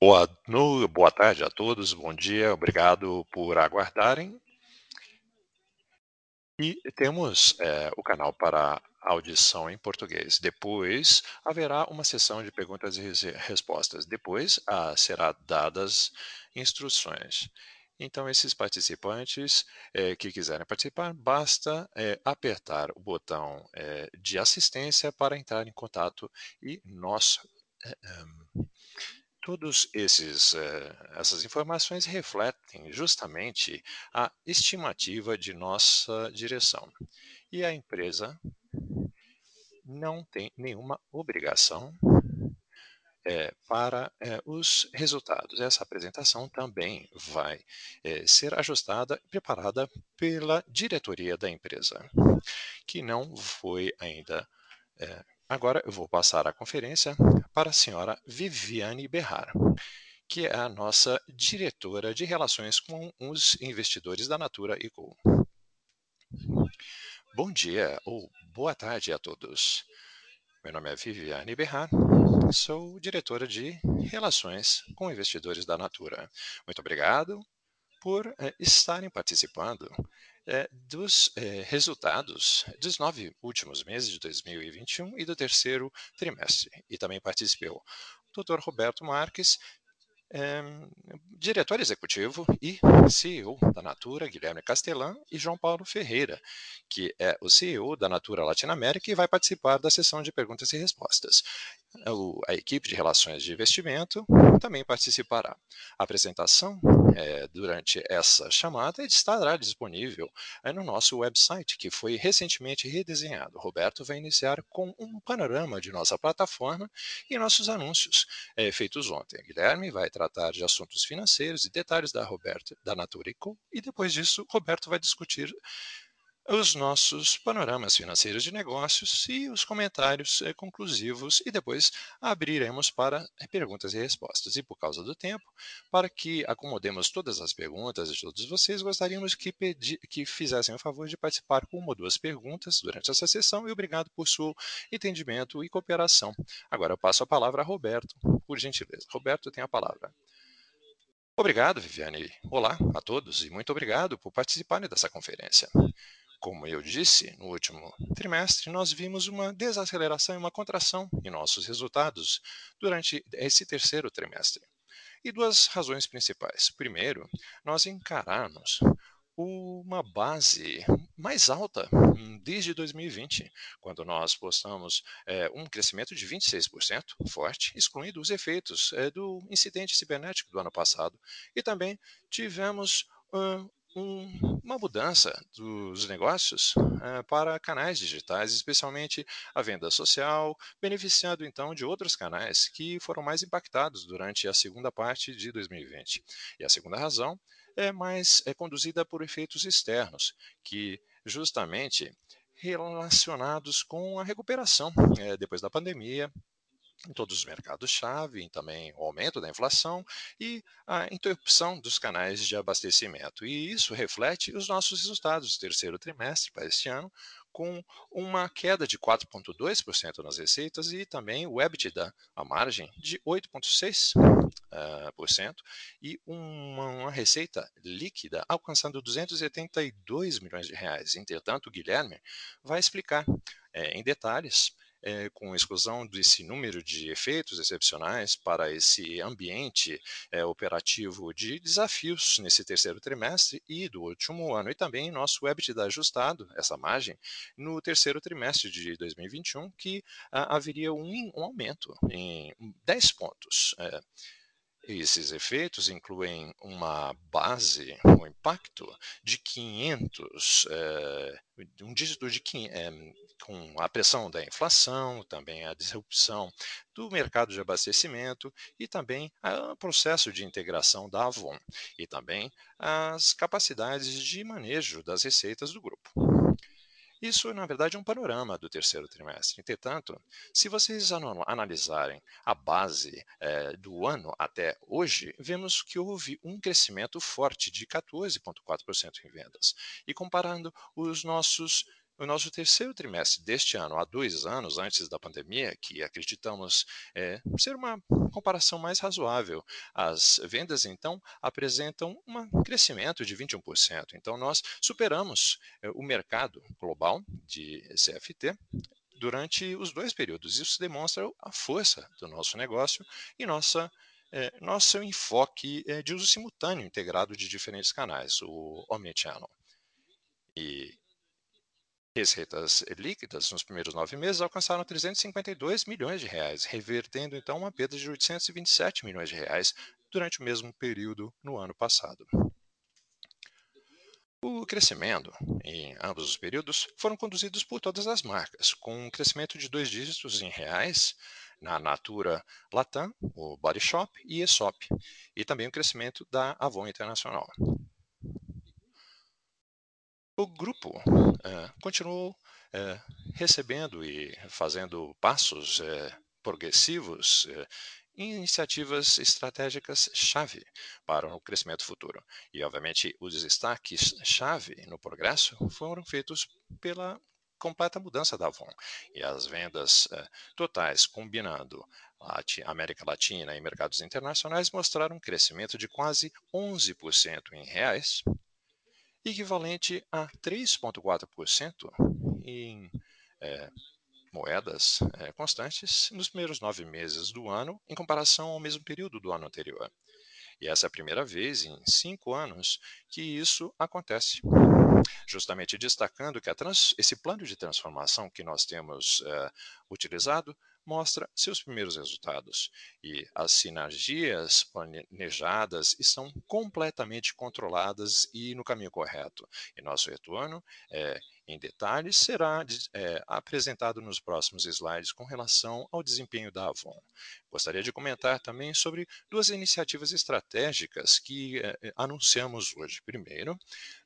Boa no boa tarde a todos, bom dia, obrigado por aguardarem. E temos, eh, o canal para audição em português. Depois haverá uma sessão de perguntas e respostas. Depois, ah, será dadas instruções. Então esses participantes, eh, que quiserem participar, basta, eh, apertar o botão, eh, de assistência para entrar em contato e nós, eh, hã, todos esses, eh, essas informações refletem justamente a estimativa de nossa direção. E a empresa não tem nenhuma obrigação, eh, para, eh, os resultados. Essa apresentação também vai, eh, ser ajustada e preparada pela diretoria da empresa, que não foi ainda, agora eu vou passar a conferência para a senhora Viviane Behar, que é a nossa diretora de relações com os investidores da Natura &Co. Bom dia ou boa tarde a todos. Meu nome é Viviane Behar, sou diretora de relações com investidores da Natura. Muito obrigado por, eh, estarem participando, eh, dos, eh, resultados dos 9 últimos meses de 2021 e do terceiro trimestre. E também participou o doutor Roberto Marques, eh, diretor executivo e CEO da Natura, Guilherme Castellan, e João Paulo Ferreira, que é o CEO da Natura Latinoamérica e vai participar da sessão de perguntas e respostas. O a equipe de relações de investimento também participará. A apresentação, eh, durante essa chamada estará disponível, eh, no nosso website, que foi recentemente redesenhado. Roberto vai iniciar com um panorama de nossa plataforma e nossos anúncios, eh, feitos ontem. Guilherme vai tratar de assuntos financeiros e detalhes da Roberto da Natura &Co, e depois disso, Roberto vai discutir os nossos panoramas financeiros de negócios e os comentários, eh, conclusivos, e depois abriremos para perguntas e respostas. E por causa do tempo, para que acomodemos todas as perguntas de todos vocês, gostaríamos que pedi que fizessem o favor de participar com 1 ou 2 perguntas durante essa sessão e obrigado por seu entendimento e cooperação. Agora eu passo a palavra a Roberto, por gentileza. Roberto tem a palavra. Obrigado, Viviane. Olá a todos e muito obrigado por participarem dessa conferência. Como eu disse, no último trimestre, nós vimos uma desaceleração e uma contração em nossos resultados durante esse terceiro trimestre. E 2 razões principais. Primeiro, nós encaramos uma base mais alta desde 2020, quando nós postamos, eh, um crescimento de 26% forte, excluindo os efeitos, eh, do incidente cibernético do ano passado. E também tivemos, um uma mudança dos negócios, eh, para canais digitais, especialmente a venda social, beneficiando então de outros canais que foram mais impactados durante a segunda parte de 2020. E a segunda razão é mais é conduzida por efeitos externos, que justamente relacionados com a recuperação, eh, depois da pandemia, em todos os mercados-chave também o aumento da inflação e a interrupção dos canais de abastecimento. E isso reflete os nossos resultados do terceiro trimestre para este ano, com uma queda de 4.2% nas receitas e também o EBITDA, a margem, de 8.6%, ah, por cento, e uma receita líquida alcançando 282 milhões de reais. Entretanto, o Guilherme vai explicar, eh, em detalhes, eh, com exclusão desse número de efeitos excepcionais para esse ambiente, eh, operativo de desafios nesse terceiro trimestre e do último ano, e também nosso EBITDA ajustado, essa margem, no terceiro trimestre de 2021, que ha haveria um um aumento em 10 pontos. Eh, esses efeitos incluem uma base, um impacto de 500, eh, um dígito de quin eh, com a pressão da inflação, também a disrupção do mercado de abastecimento e também a processo de integração da Avon, e também as capacidades de manejo das receitas do grupo. Isso, na verdade, é um panorama do terceiro trimestre. Entretanto, se vocês analisarem a base, eh, do ano até hoje, vemos que houve um crescimento forte de 14.4% em vendas. E comparando os nossos o nosso terceiro trimestre deste ano, há dois anos antes da pandemia, que acreditamos é, ser uma comparação mais razoável, as vendas então apresentam um crescimento de 21%. Então, nós superamos é, o mercado global de CFT durante os dois períodos. Isso demonstra a força do nosso negócio e nossa é, nosso enfoque é, de uso simultâneo integrado de diferentes canais, o Omnichannel. E receitas líquidas nos primeiros nove meses alcançaram 352 milhões de reais, revertendo então uma perda de 827 milhões de reais durante o mesmo período no ano passado. O crescimento em ambos os períodos foram conduzidos por todas as marcas, com um crescimento de dois dígitos em reais na Natura Latam, o Body Shop e Aesop, e também o crescimento da Avon Internacional. O grupo é, continuou é, recebendo e fazendo passos é, progressivos iniciativas estratégicas chave para o crescimento futuro. E, obviamente, os destaques chave no progresso foram feitos pela completa mudança da Avon. E as vendas uh, totais, combinando América Latina e mercados internacionais, mostraram um crescimento de quase 11% em reais, equivalente a 3,4% em eh, moedas é, constantes nos primeiros nove meses do ano, em comparação ao mesmo período do ano anterior. E essa é a primeira vez em cinco anos que isso acontece. Justamente destacando que trans, esse plano de transformação que nós temos é, utilizado mostra seus primeiros resultados. E as sinergias planejadas estão completamente controladas e no caminho correto. E nosso retorno é em detalhes será é, apresentado nos próximos slides com relação ao desempenho da Avon. Gostaria de comentar também sobre duas iniciativas estratégicas que é, é anunciamos hoje. Primeiro,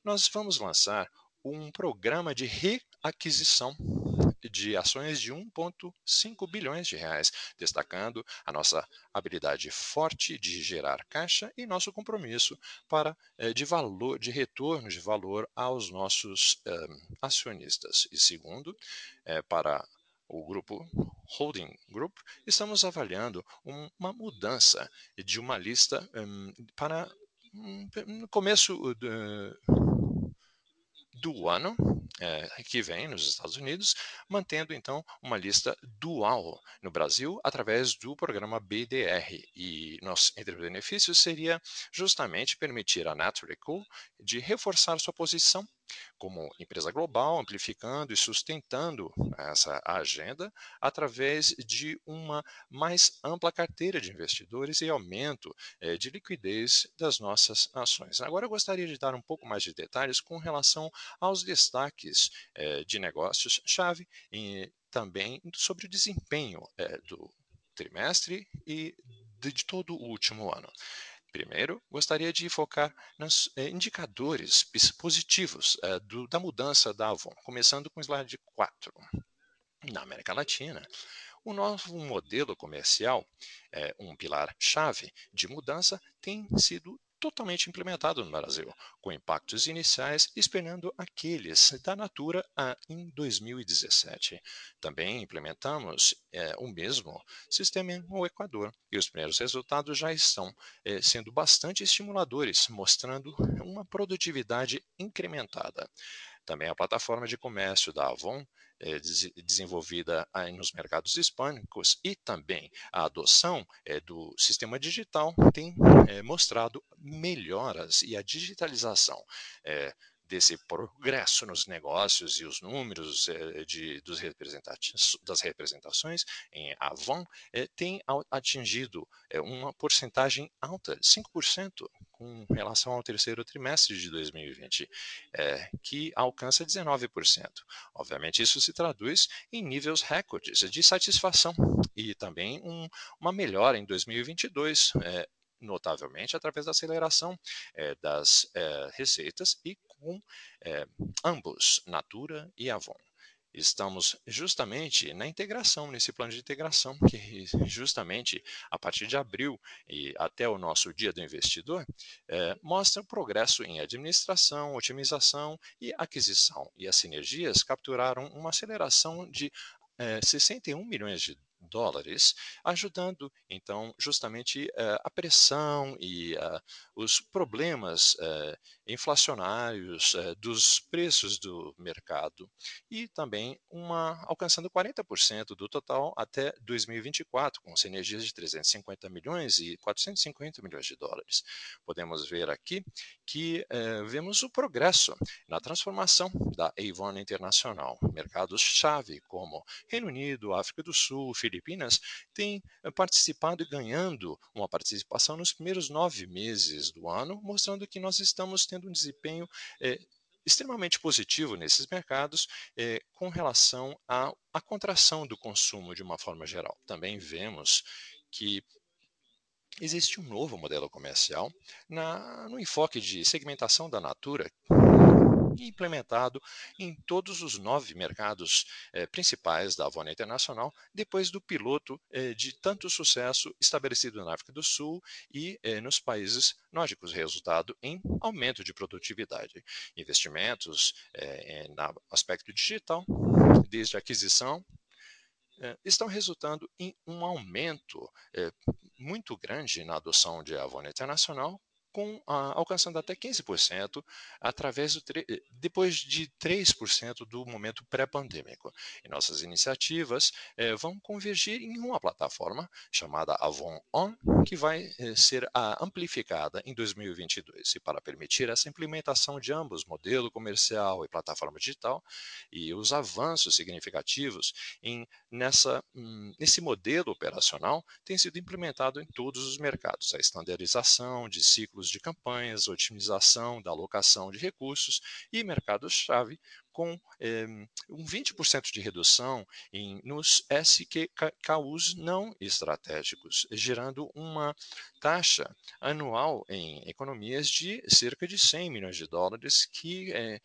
nós vamos lançar um programa de reaquisição de ações de 1,5 bilhões de reais, destacando a nossa habilidade forte de gerar caixa e nosso compromisso para eh, de valor, de retorno de valor aos nossos eh, acionistas. E segundo, eh, para o grupo Holding Group, estamos avaliando uma mudança de uma lista um, para no começo uh, do ano é, que vem nos Estados Unidos, mantendo então uma lista dual no Brasil através do programa BDR. E nosso entre benefícios seria justamente permitir Naturally Cool de reforçar sua posição como empresa global, amplificando e sustentando essa agenda através de uma mais ampla carteira de investidores e aumento eh, de liquidez das nossas ações. Agora eu gostaria de dar um pouco mais de detalhes com relação aos destaques eh, de negócios-chave e também sobre o desempenho eh, do trimestre e de todo o último ano. Primeiro, gostaria de focar nos eh, indicadores positivos eh, do, da mudança da Avon, começando com o slide 4. Na América Latina, o novo modelo comercial, é, um pilar-chave de mudança, tem sido totalmente implementado no Brasil, com impactos iniciais esperando aqueles da Natura em 2017. Também implementamos é, o mesmo sistema no Equador e os primeiros resultados já estão é, sendo bastante estimuladores, mostrando uma produtividade incrementada. Também a plataforma de comércio da Avon é, desenvolvida nos mercados hispânicos e também a adoção é, do sistema digital tem é, mostrado melhoras e a digitalização desse progresso nos negócios e os números de, dos das representações em Avon eh, tem atingido uma porcentagem alta, 5%, com relação ao terceiro trimestre de 2020, é, que alcança 19%. Obviamente, isso se traduz em níveis recordes de satisfação e também um, uma melhora em 2022. É, notavelmente através da aceleração é, das receitas e com ambos, Natura e Avon. Estamos justamente na integração, nesse plano de integração, que justamente a partir de abril e até o nosso Dia do Investidor, é, mostra o progresso em administração, otimização e aquisição. E as sinergias capturaram uma aceleração de é, 61 milhões de dólares, ajudando então justamente uh, a pressão e uh, os problemas uh, inflacionários dos preços do mercado e também uma alcançando 40% do total até 2024 com sinergias de 350 milhões e 450 milhões de dólares. Podemos ver aqui que vemos o progresso na transformação da Avon Internacional, mercados-chave como Reino Unido, África do Sul, Filipinas Filipinas tem eh, participado e ganhando uma participação nos primeiros nove meses do ano, mostrando que nós estamos tendo um desempenho é, extremamente positivo nesses mercados é, com relação à, à contração do consumo de uma forma geral. Também vemos que existe um novo modelo comercial na, no enfoque de segmentação da Natura implementado em todos os nove mercados eh, principais da Avon Internacional, depois do piloto eh, de tanto sucesso estabelecido na África do Sul e eh, nos países nórdicos, resultado em aumento de produtividade. Investimentos no aspecto digital, desde a aquisição, estão resultando em um aumento muito grande na adoção de Avon Internacional, com, ah, alcançando até 15% através do depois de 3% do momento pré-pandêmico. E nossas iniciativas eh, vão convergir em uma plataforma chamada Avon On, que vai eh, ser ah, amplificada em 2022. E para permitir essa implementação de ambos, modelo comercial e plataforma digital, e os avanços significativos em, nessa, hum, nesse modelo operacional tem sido implementado em todos os mercados. A estandarização de ciclos de campanhas, otimização da alocação de recursos e mercados-chave com eh, um 20% de redução em, nos SQKUs não estratégicos, gerando uma taxa anual em economias de cerca de 100 milhões de dólares, que eh,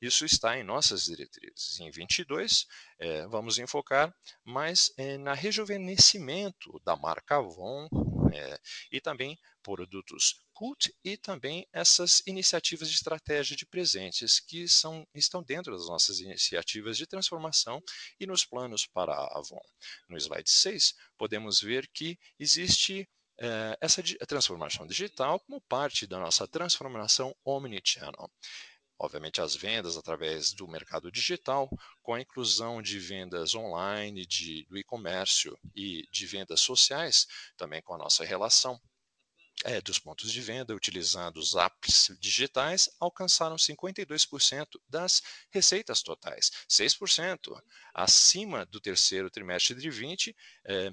isso está em nossas diretrizes. Em 22, eh, vamos enfocar mais na rejuvenescimento da marca Avon eh, e também produtos CULT e também essas iniciativas de estratégia de presentes que são, estão dentro das nossas iniciativas de transformação e nos planos para a Avon. No slide 6, podemos ver que existe eh, essa transformação digital como parte da nossa transformação omnichannel. Obviamente, as vendas através do mercado digital, com a inclusão de vendas online, de, do e-comércio e de vendas sociais, também com a nossa relação é, dos pontos de venda utilizando os apps digitais alcançaram 52% das receitas totais, 6% acima do terceiro trimestre de 20, é,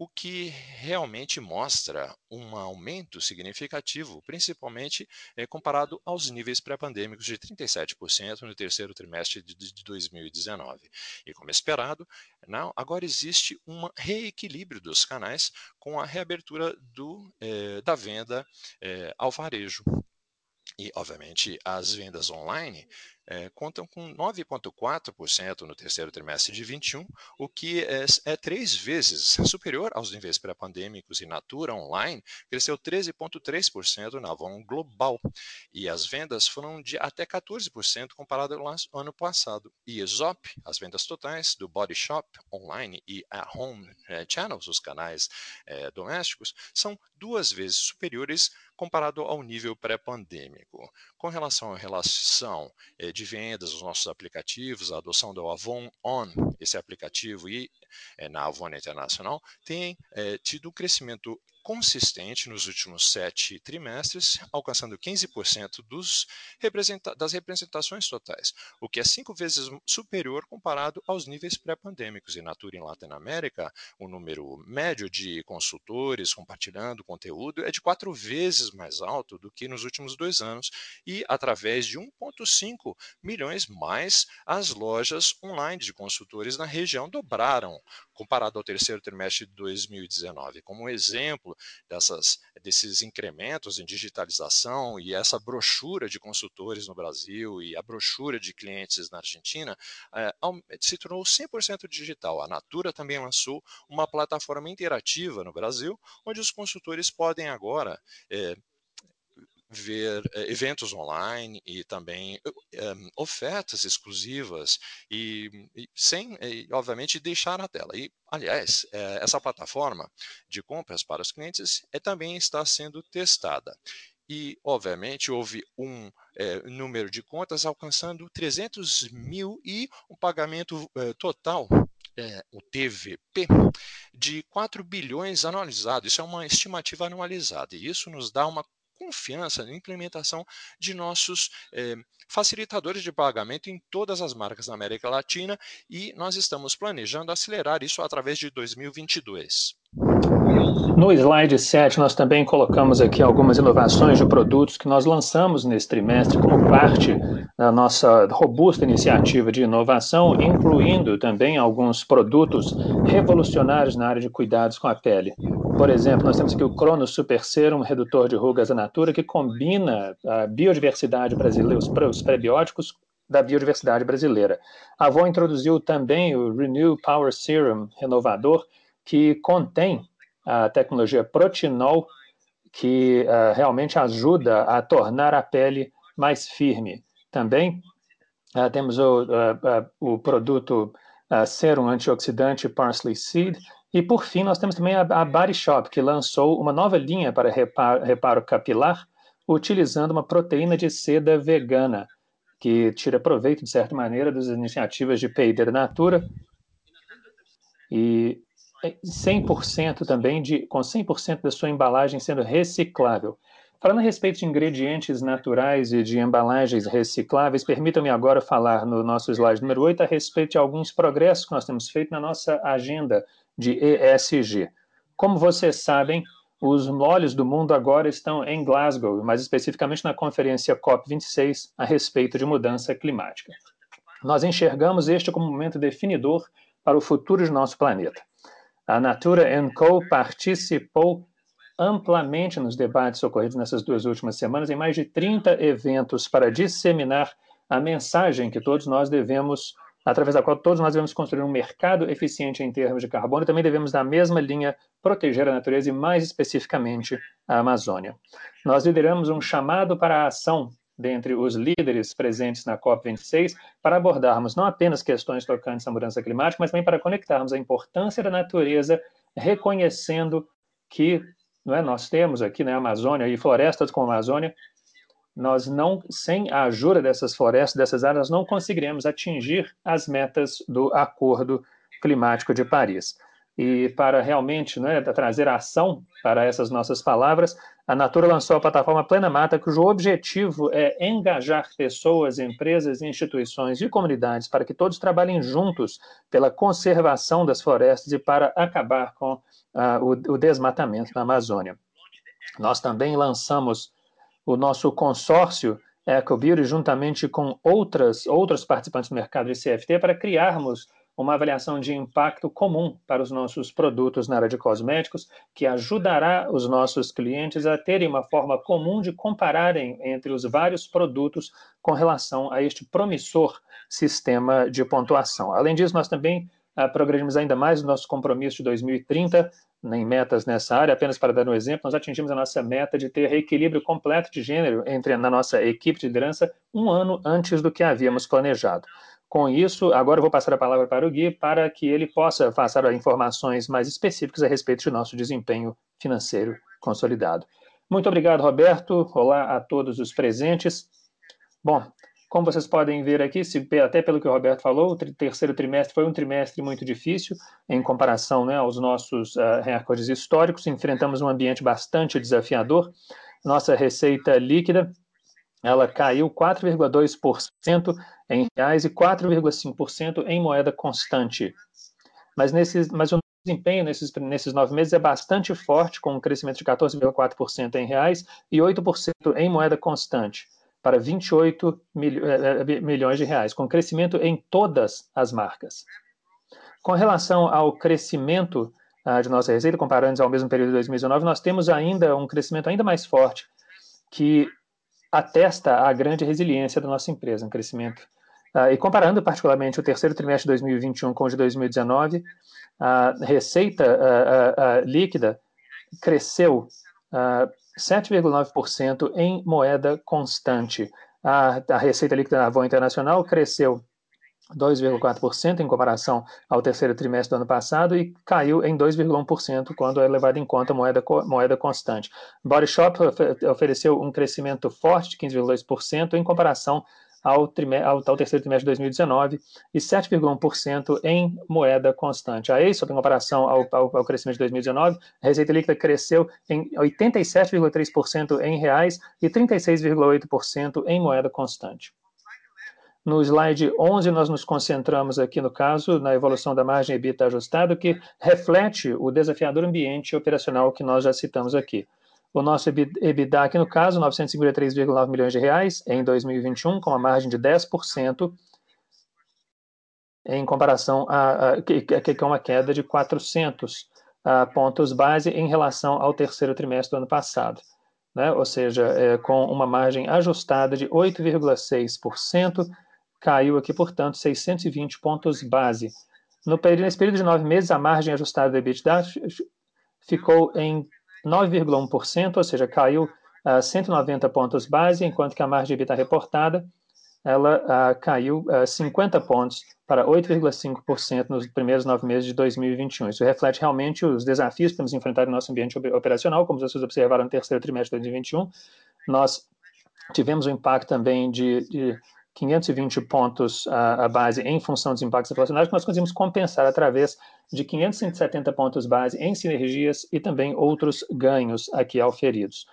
o que realmente mostra um aumento significativo, principalmente é, comparado aos níveis pré-pandêmicos de 37% no terceiro trimestre de, de 2019. E como esperado, agora existe um reequilíbrio dos canais com a reabertura do, é, da venda é, ao varejo. E, obviamente, as vendas online é, contam com 9,4% no terceiro trimestre de 21, o que é, é três vezes superior aos níveis pré-pandêmicos e Natura Online cresceu 13,3% na Avon Global. E as vendas foram de até 14% comparado ao ano passado. E Exop, as vendas totais do Body Shop Online e a Home é, Channels, os canais é, domésticos, são duas vezes superiores comparado ao nível pré-pandêmico. Com relação à relação de vendas, os nossos aplicativos, a adoção do Avon On, esse aplicativo, e na Avon Internacional, tem é, tido um crescimento consistente nos últimos sete trimestres, alcançando 15% dos representa das representações totais, o que é cinco vezes superior comparado aos níveis pré-pandêmicos. E Natura em Latinoamérica, o número médio de consultores compartilhando conteúdo é de quatro vezes mais alto do que nos últimos dois anos, e através de 1,5 milhões mais, as lojas online de consultores na região dobraram comparado ao terceiro trimestre de 2019. Como exemplo, dessas, desses incrementos em digitalização e essa brochura de consultores no Brasil e a brochura de clientes na Argentina é, se tornou 100% digital. A Natura também lançou uma plataforma interativa no Brasil, onde os consultores podem agora é, ver eh, eventos online e também um, ofertas exclusivas e, e sem, e, obviamente, deixar na tela. E, aliás, essa plataforma de compras para os clientes é, também está sendo testada. E, obviamente, houve um número de contas alcançando 300 mil e um pagamento total é, o TVP, de 4 bilhões anualizado. Isso é uma estimativa anualizada, e isso nos dá uma confiança na implementação de nossos eh, facilitadores de pagamento em todas as marcas da América Latina e nós estamos planejando acelerar isso através de 2022. No slide 7, nós também colocamos aqui algumas inovações de produtos que nós lançamos nesse trimestre como parte da nossa robusta iniciativa de inovação, incluindo também alguns produtos revolucionários na área de cuidados com a pele. Por exemplo, nós temos aqui o Cronos Super Serum, redutor de rugas da Natura, que combina a biodiversidade brasileira, os prebióticos da biodiversidade brasileira. A Avon introduziu também o Renew Power Serum renovador, que contém a tecnologia Protinol, que uh, realmente ajuda a tornar a pele mais firme. Também uh, temos o, uh, o produto Serum Antioxidante Parsley Seed. E, por fim, nós temos também a, a Body Shop, que lançou uma nova linha para reparo, reparo capilar, utilizando uma proteína de seda vegana, que tira proveito, de certa maneira, das iniciativas de da Natura. E 100% também de, com 100% da sua embalagem sendo reciclável. Falando a respeito de ingredientes naturais e de embalagens recicláveis, permitam-me agora falar no nosso slide número 8 a respeito de alguns progressos que nós temos feito na nossa agenda de ESG. Como vocês sabem, os olhos do mundo agora estão em Glasgow, mais especificamente na conferência COP26 a respeito de mudança climática. Nós enxergamos este como um momento definidor para o futuro de nosso planeta. A Natura Co. participou amplamente nos debates ocorridos nessas duas últimas semanas, em mais de 30 eventos para disseminar a mensagem que todos nós devemos, através da qual todos nós devemos construir um mercado eficiente em termos de carbono também devemos, na mesma linha, proteger a natureza e, mais especificamente, a Amazônia. Nós lideramos um chamado para a ação dentre os líderes presentes na COP26 para abordarmos não apenas questões tocantes à mudança climática, mas também para conectarmos a importância da natureza, reconhecendo que não é, nós temos aqui na né, Amazônia e florestas como a Amazônia, nós não, sem a ajuda dessas florestas, dessas áreas, não conseguiremos atingir as metas do Acordo Climático de Paris. E para realmente né, trazer ação para essas nossas palavras, a Natura lançou a plataforma Plena Mata, cujo objetivo é engajar pessoas, empresas, instituições e comunidades para que todos trabalhem juntos pela conservação das florestas e para acabar com uh, o, o desmatamento na Amazônia. Nós também lançamos o nosso consórcio EcoBeauty juntamente com outras, outros participantes do mercado de CFT para criarmos uma avaliação de impacto comum para os nossos produtos na área de cosméticos, que ajudará os nossos clientes a terem uma forma comum de compararem entre os vários produtos com relação a este promissor sistema de pontuação. Além disso, nós também uh, progredimos ainda mais o nosso compromisso de 2030 em metas nessa área. Apenas para dar um exemplo, nós atingimos a nossa meta de ter equilíbrio completo de gênero entre na nossa equipe de liderança um ano antes do que havíamos planejado. Com isso, agora eu vou passar a palavra para o Gui para que ele possa passar informações mais específicas a respeito de nosso desempenho financeiro consolidado. Muito obrigado, Roberto. Olá a todos os presentes. Bom, como vocês podem ver aqui, se, até pelo que o Roberto falou, o terceiro trimestre foi um trimestre muito difícil em comparação né, aos nossos uh, recordes históricos. Enfrentamos um ambiente bastante desafiador. Nossa receita líquida ela caiu 4,2% em reais e 4,5% em moeda constante. Mas, nesses, mas o desempenho nesses, nesses nove meses é bastante forte, com um crescimento de 14,4% em reais e 8% em moeda constante, para 28 mil, eh, eh, milhões de reais, com crescimento em todas as marcas. Com relação ao crescimento de nossa receita, comparando ao mesmo período de 2019, nós temos ainda um crescimento ainda mais forte, que atesta a grande resiliência da nossa empresa, um crescimento. e comparando particularmente o terceiro trimestre de 2021 com o de 2019, a receita líquida cresceu 7,9% em moeda constante. A, a receita líquida da Avon Internacional cresceu 2,4% em comparação ao terceiro trimestre do ano passado e caiu em 2,1% quando é levado em conta a moeda, moeda constante. Body Shop ofereceu um crescimento forte de 15,2% em comparação ao, ao, ao, terceiro trimestre de 2019 e 7,1% em moeda constante. A Aesop, em comparação ao, ao, ao, crescimento de 2019, a receita líquida cresceu em 87,3% em reais e 36,8% em moeda constante. No slide 11, nós nos concentramos aqui, no caso, na evolução da margem EBITDA ajustada, que reflete o desafiador ambiente operacional que nós já citamos aqui. O nosso EBITDA aqui, no caso, 953,9 milhões de reais em 2021, com uma margem de 10%, em comparação a, a que, que é uma queda de 400 a, pontos base em relação ao terceiro trimestre do ano passado. Né? Ou seja, é, com uma margem ajustada de 8,6%, caiu aqui, portanto, 620 pontos base. No nesse período de nove meses, a margem ajustada do EBITDA ficou em 9,1%, ou seja, caiu uh, 190 pontos base, enquanto que a margem EBITDA reportada ela uh, caiu uh, 50 pontos para 8,5% nos primeiros nove meses de 2021. Isso reflete realmente os desafios que temos enfrentado no nosso ambiente operacional, como vocês observaram no terceiro trimestre de 2021. Nós tivemos um impacto também de, de 520 pontos a base em função dos impactos inflacionários, que nós conseguimos compensar através de 570 pontos base em sinergias e também outros ganhos aqui auferidos.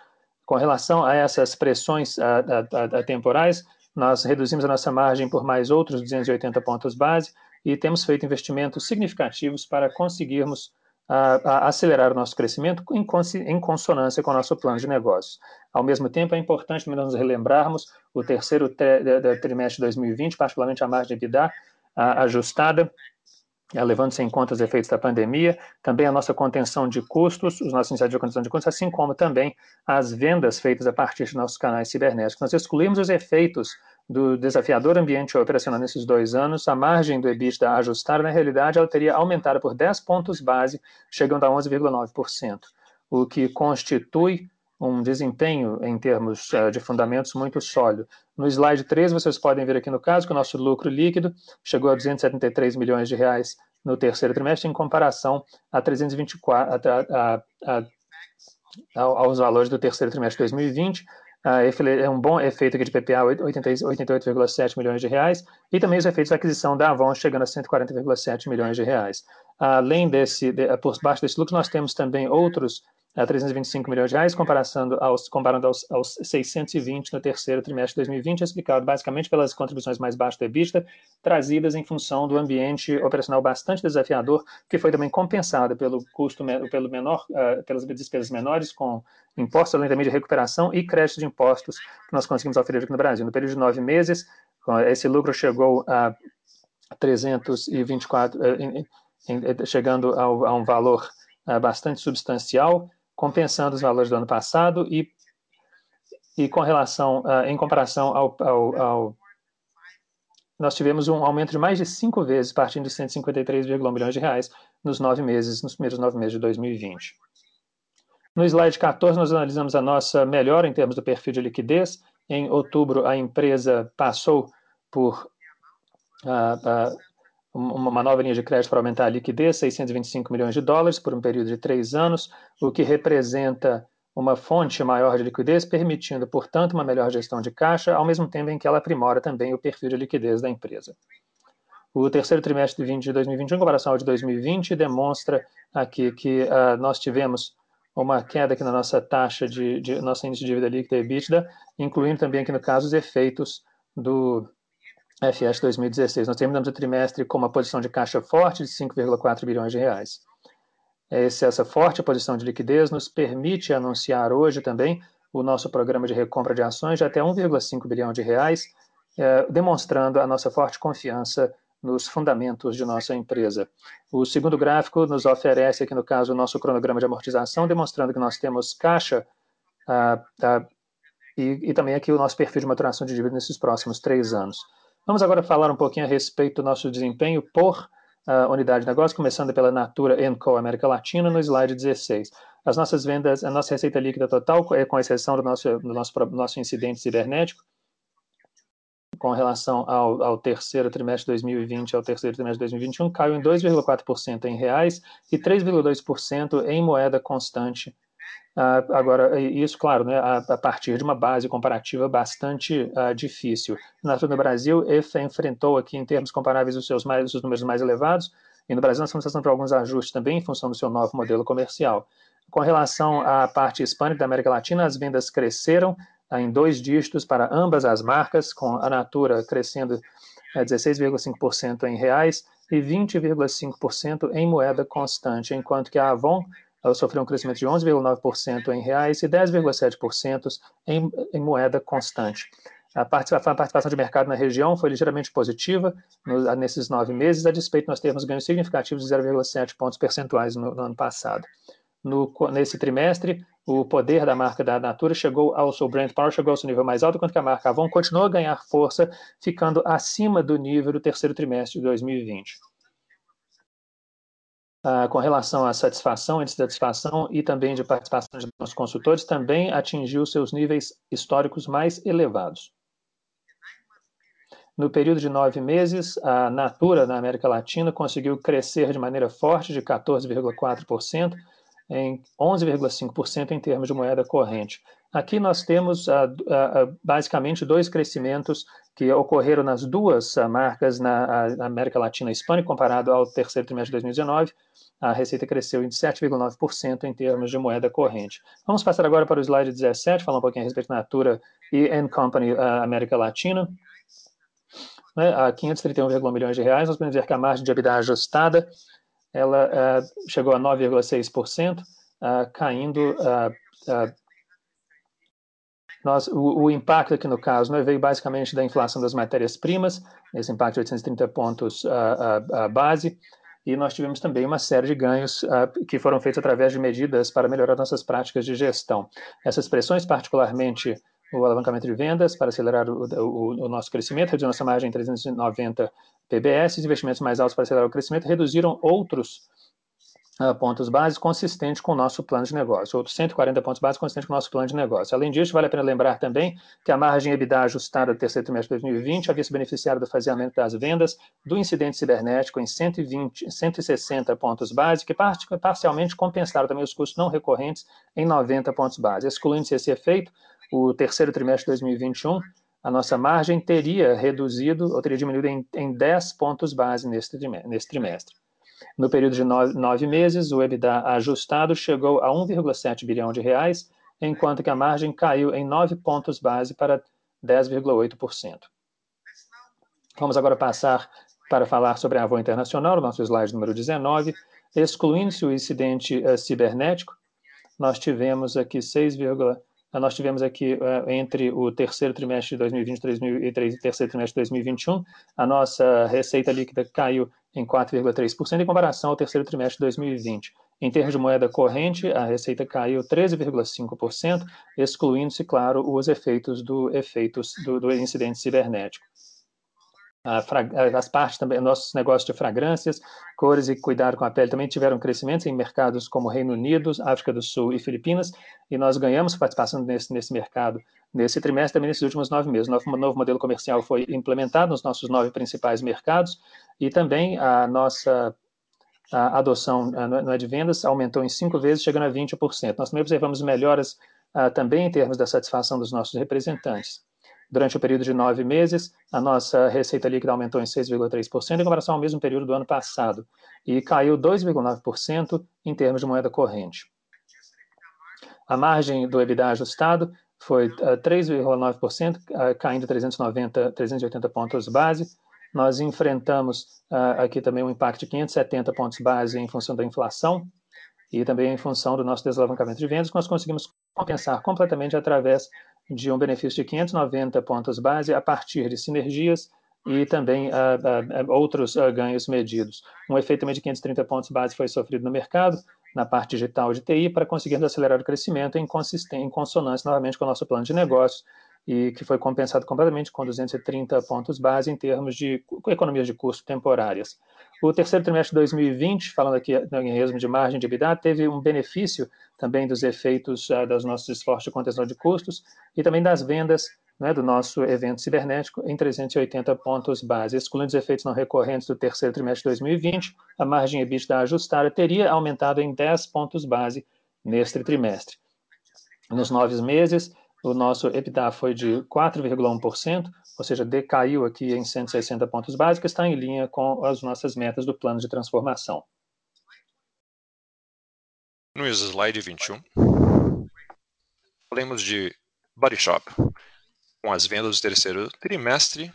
Com relação a essas pressões a, a, a, temporais, nós reduzimos a nossa margem por mais outros 280 pontos base e temos feito investimentos significativos para conseguirmos a, acelerar o nosso crescimento em, em, consonância com o nosso plano de negócios. Ao mesmo tempo, é importante nós relembrarmos o terceiro trimestre de 2020, particularmente a margem EBITDA ajustada, levando-se em conta os efeitos da pandemia, também a nossa contenção de custos, os nossos iniciativos de contenção de custos, assim como também as vendas feitas a partir de nossos canais cibernéticos. Nós excluímos os efeitos do desafiador ambiente operacional nesses dois anos, a margem do EBITDA ajustada, na realidade, ela teria aumentado por 10 pontos base, chegando a 11,9%, o que constitui um desempenho em termos uh, de fundamentos muito sólido. No slide 3, vocês podem ver aqui no caso que o nosso lucro líquido chegou a 273 milhões de reais no terceiro trimestre, em comparação a 324 a, a, a, aos valores do terceiro trimestre de 2020. Uh, é um bom efeito aqui de PPA, 88,7 milhões de reais, e também os efeitos da aquisição da Avon, chegando a 140,7 milhões de reais. Além desse, de, por baixo desse lucro, nós temos também outros a 325 milhões de reais, comparando aos, comparando aos, aos 620 no terceiro trimestre de 2020, explicado basicamente pelas contribuições mais baixas do EBITDA, trazidas em função do ambiente operacional bastante desafiador, que foi também compensado pelo custo, pelo menor, uh, pelas despesas menores, com impostos além também de recuperação e crédito de impostos que nós conseguimos oferecer aqui no Brasil. No período de nove meses, esse lucro chegou a 324, uh, chegando ao, a um valor uh, bastante substancial, compensando os valores do ano passado e, e com relação, uh, em comparação ao, ao, ao, Nós tivemos um aumento de mais de cinco vezes, partindo de 153,1 milhões de reais nos nove meses, nos primeiros nove meses de 2020. No slide 14, nós analisamos a nossa melhora em termos do perfil de liquidez. Em outubro, a empresa passou por uh, uh, uma nova linha de crédito para aumentar a liquidez, 625 milhões de dólares por um período de três anos, o que representa uma fonte maior de liquidez, permitindo, portanto, uma melhor gestão de caixa, ao mesmo tempo em que ela aprimora também o perfil de liquidez da empresa. O terceiro trimestre de 2021, em comparação ao de 2020, demonstra aqui que uh, nós tivemos uma queda aqui na nossa taxa de, de nosso índice de dívida líquida EBITDA, incluindo também aqui no caso os efeitos do FS 2016. Nós terminamos o trimestre com uma posição de caixa forte de 5,4 bilhões de reais. Esse, essa forte posição de liquidez nos permite anunciar hoje também o nosso programa de recompra de ações de até 1,5 bilhão de reais, eh, demonstrando a nossa forte confiança nos fundamentos de nossa empresa. O segundo gráfico nos oferece aqui, no caso, o nosso cronograma de amortização, demonstrando que nós temos caixa ah, ah, e, e, também aqui o nosso perfil de maturação de dívida nesses próximos três anos. Vamos agora falar um pouquinho a respeito do nosso desempenho por uh, unidade de negócio, começando pela Natura Co América Latina, no slide 16. As nossas vendas, a nossa receita líquida total, é, com exceção do nosso, do nosso, nosso incidente cibernético, com relação ao, ao, terceiro trimestre de 2020 ao terceiro trimestre de 2021, caiu em 2,4% em reais e 3,2% em moeda constante agora, isso, claro, né, a, partir de uma base comparativa bastante uh, difícil. Na no Brasil, EFA enfrentou aqui, em termos comparáveis, os seus mais, os números mais elevados, e no Brasil nós estamos passando por alguns ajustes também em função do seu novo modelo comercial. Com relação à parte hispânica da América Latina, as vendas cresceram uh, em dois dígitos para ambas as marcas, com a Natura crescendo 16,5% em reais e 20,5% em moeda constante, enquanto que a Avon ela sofreu um crescimento de 11,9% em reais e 10,7% em, em moeda constante. A participação de mercado na região foi ligeiramente positiva nesses nove meses, a despeito nós termos ganhos significativos de 0,7 pontos percentuais no, no ano passado. No, nesse trimestre, o poder da marca da Natura chegou ao seu brand power, chegou ao seu nível mais alto, enquanto que a marca Avon continuou a ganhar força, ficando acima do nível do terceiro trimestre de 2020 ah, com relação à satisfação, índice de satisfação e também de participação de nossos consultores, também atingiu seus níveis históricos mais elevados. No período de nove meses, a Natura, na América Latina, conseguiu crescer de maneira forte, de 14,4%, em 11,5% em termos de moeda corrente. Aqui nós temos uh, uh, basicamente dois crescimentos que ocorreram nas duas uh, marcas na, na, América Latina e Espanha, comparado ao terceiro trimestre de 2019. A receita cresceu em 7,9% em termos de moeda corrente. Vamos passar agora para o slide 17, falar um pouquinho a respeito da Natura e Company América Latina. Né, a 531,1 milhões de reais, nós podemos ver que a margem de EBITDA ajustada ela chegou a 9,6%, caindo nós, o, o, impacto aqui no caso né, veio basicamente da inflação das matérias-primas, esse impacto de 830 pontos a, a, a, base, e nós tivemos também uma série de ganhos que foram feitos através de medidas para melhorar nossas práticas de gestão. Essas pressões, particularmente o alavancamento de vendas para acelerar o, o, o nosso crescimento, reduzir nossa margem em 390 PBS, investimentos mais altos para acelerar o crescimento, reduziram outros uh, pontos básicos consistente com o nosso plano de negócio, outros 140 pontos básicos consistente com o nosso plano de negócio. Além disso, vale a pena lembrar também que a margem EBITDA ajustada do terceiro trimestre de 2020 havia se beneficiado do faseamento das vendas do incidente cibernético em 120, 160 pontos básicos, que parcialmente compensaram também os custos não recorrentes em 90 pontos básicos. Excluindo esse efeito, o terceiro trimestre de 2021 a nossa margem teria reduzido, ou teria diminuído em, em 10 pontos base nesse trimestre. No período de nove, nove meses, o EBITDA ajustado chegou a 1,7 bilhão de reais, enquanto que a margem caiu em 9 pontos base para 10,8%. Vamos agora passar para falar sobre a Avon Internacional, nosso slide número 19. Excluindo-se o incidente uh, cibernético, nós tivemos aqui 6, nós tivemos aqui uh, entre o terceiro trimestre de 2020 e o terceiro trimestre de 2021, a nossa receita líquida caiu em 4,3% em comparação ao terceiro trimestre de 2020. Em termos de moeda corrente, a receita caiu 13,5%, excluindo-se, claro, os efeitos do, efeitos do, do incidente cibernético. As partes também, nossos negócios de fragrâncias, cores e cuidado com a pele também tiveram crescimentos em mercados como Reino Unido, África do Sul e Filipinas, e nós ganhamos participação nesse, nesse mercado nesse trimestre, também nesses últimos nove meses. O novo, modelo comercial foi implementado nos nossos nove principais mercados, e também a nossa a adoção não é de vendas aumentou em cinco vezes, chegando a 20%. Nós também observamos melhoras uh, também em termos da satisfação dos nossos representantes. Durante o período de nove meses, a nossa receita líquida aumentou em 6,3% em comparação ao mesmo período do ano passado e caiu 2,9% em termos de moeda corrente. A margem do EBITDA ajustado foi uh, 3,9%, uh, caindo 390, 380 pontos base, nós enfrentamos uh, aqui também um impacto de 570 pontos base em função da inflação e também em função do nosso desalavancamento de vendas, que nós conseguimos compensar completamente através de um benefício de 590 pontos base a partir de sinergias e também outros ganhos medidos. Um efeito também de 530 pontos base foi sofrido no mercado, na parte digital de TI, para conseguirmos acelerar o crescimento em, em consonância novamente com o nosso plano de negócios, e que foi compensado completamente com 230 pontos base em termos de economias de custo temporárias. O terceiro trimestre de 2020, falando aqui em resumo de margem de EBITDA, teve um benefício também dos efeitos uh, dos nossos esforços de contenção de custos e também das vendas né, do nosso evento cibernético em 380 pontos base. Excluindo os efeitos não recorrentes do terceiro trimestre de 2020, a margem EBITDA ajustada teria aumentado em 10 pontos base neste trimestre. Nos nove meses, o nosso EBITDA foi de 4,1%, ou seja, decaiu aqui em 160 pontos básicos, está em linha com as nossas metas do plano de transformação. No slide 21, falamos de Body Shop, com as vendas do terceiro trimestre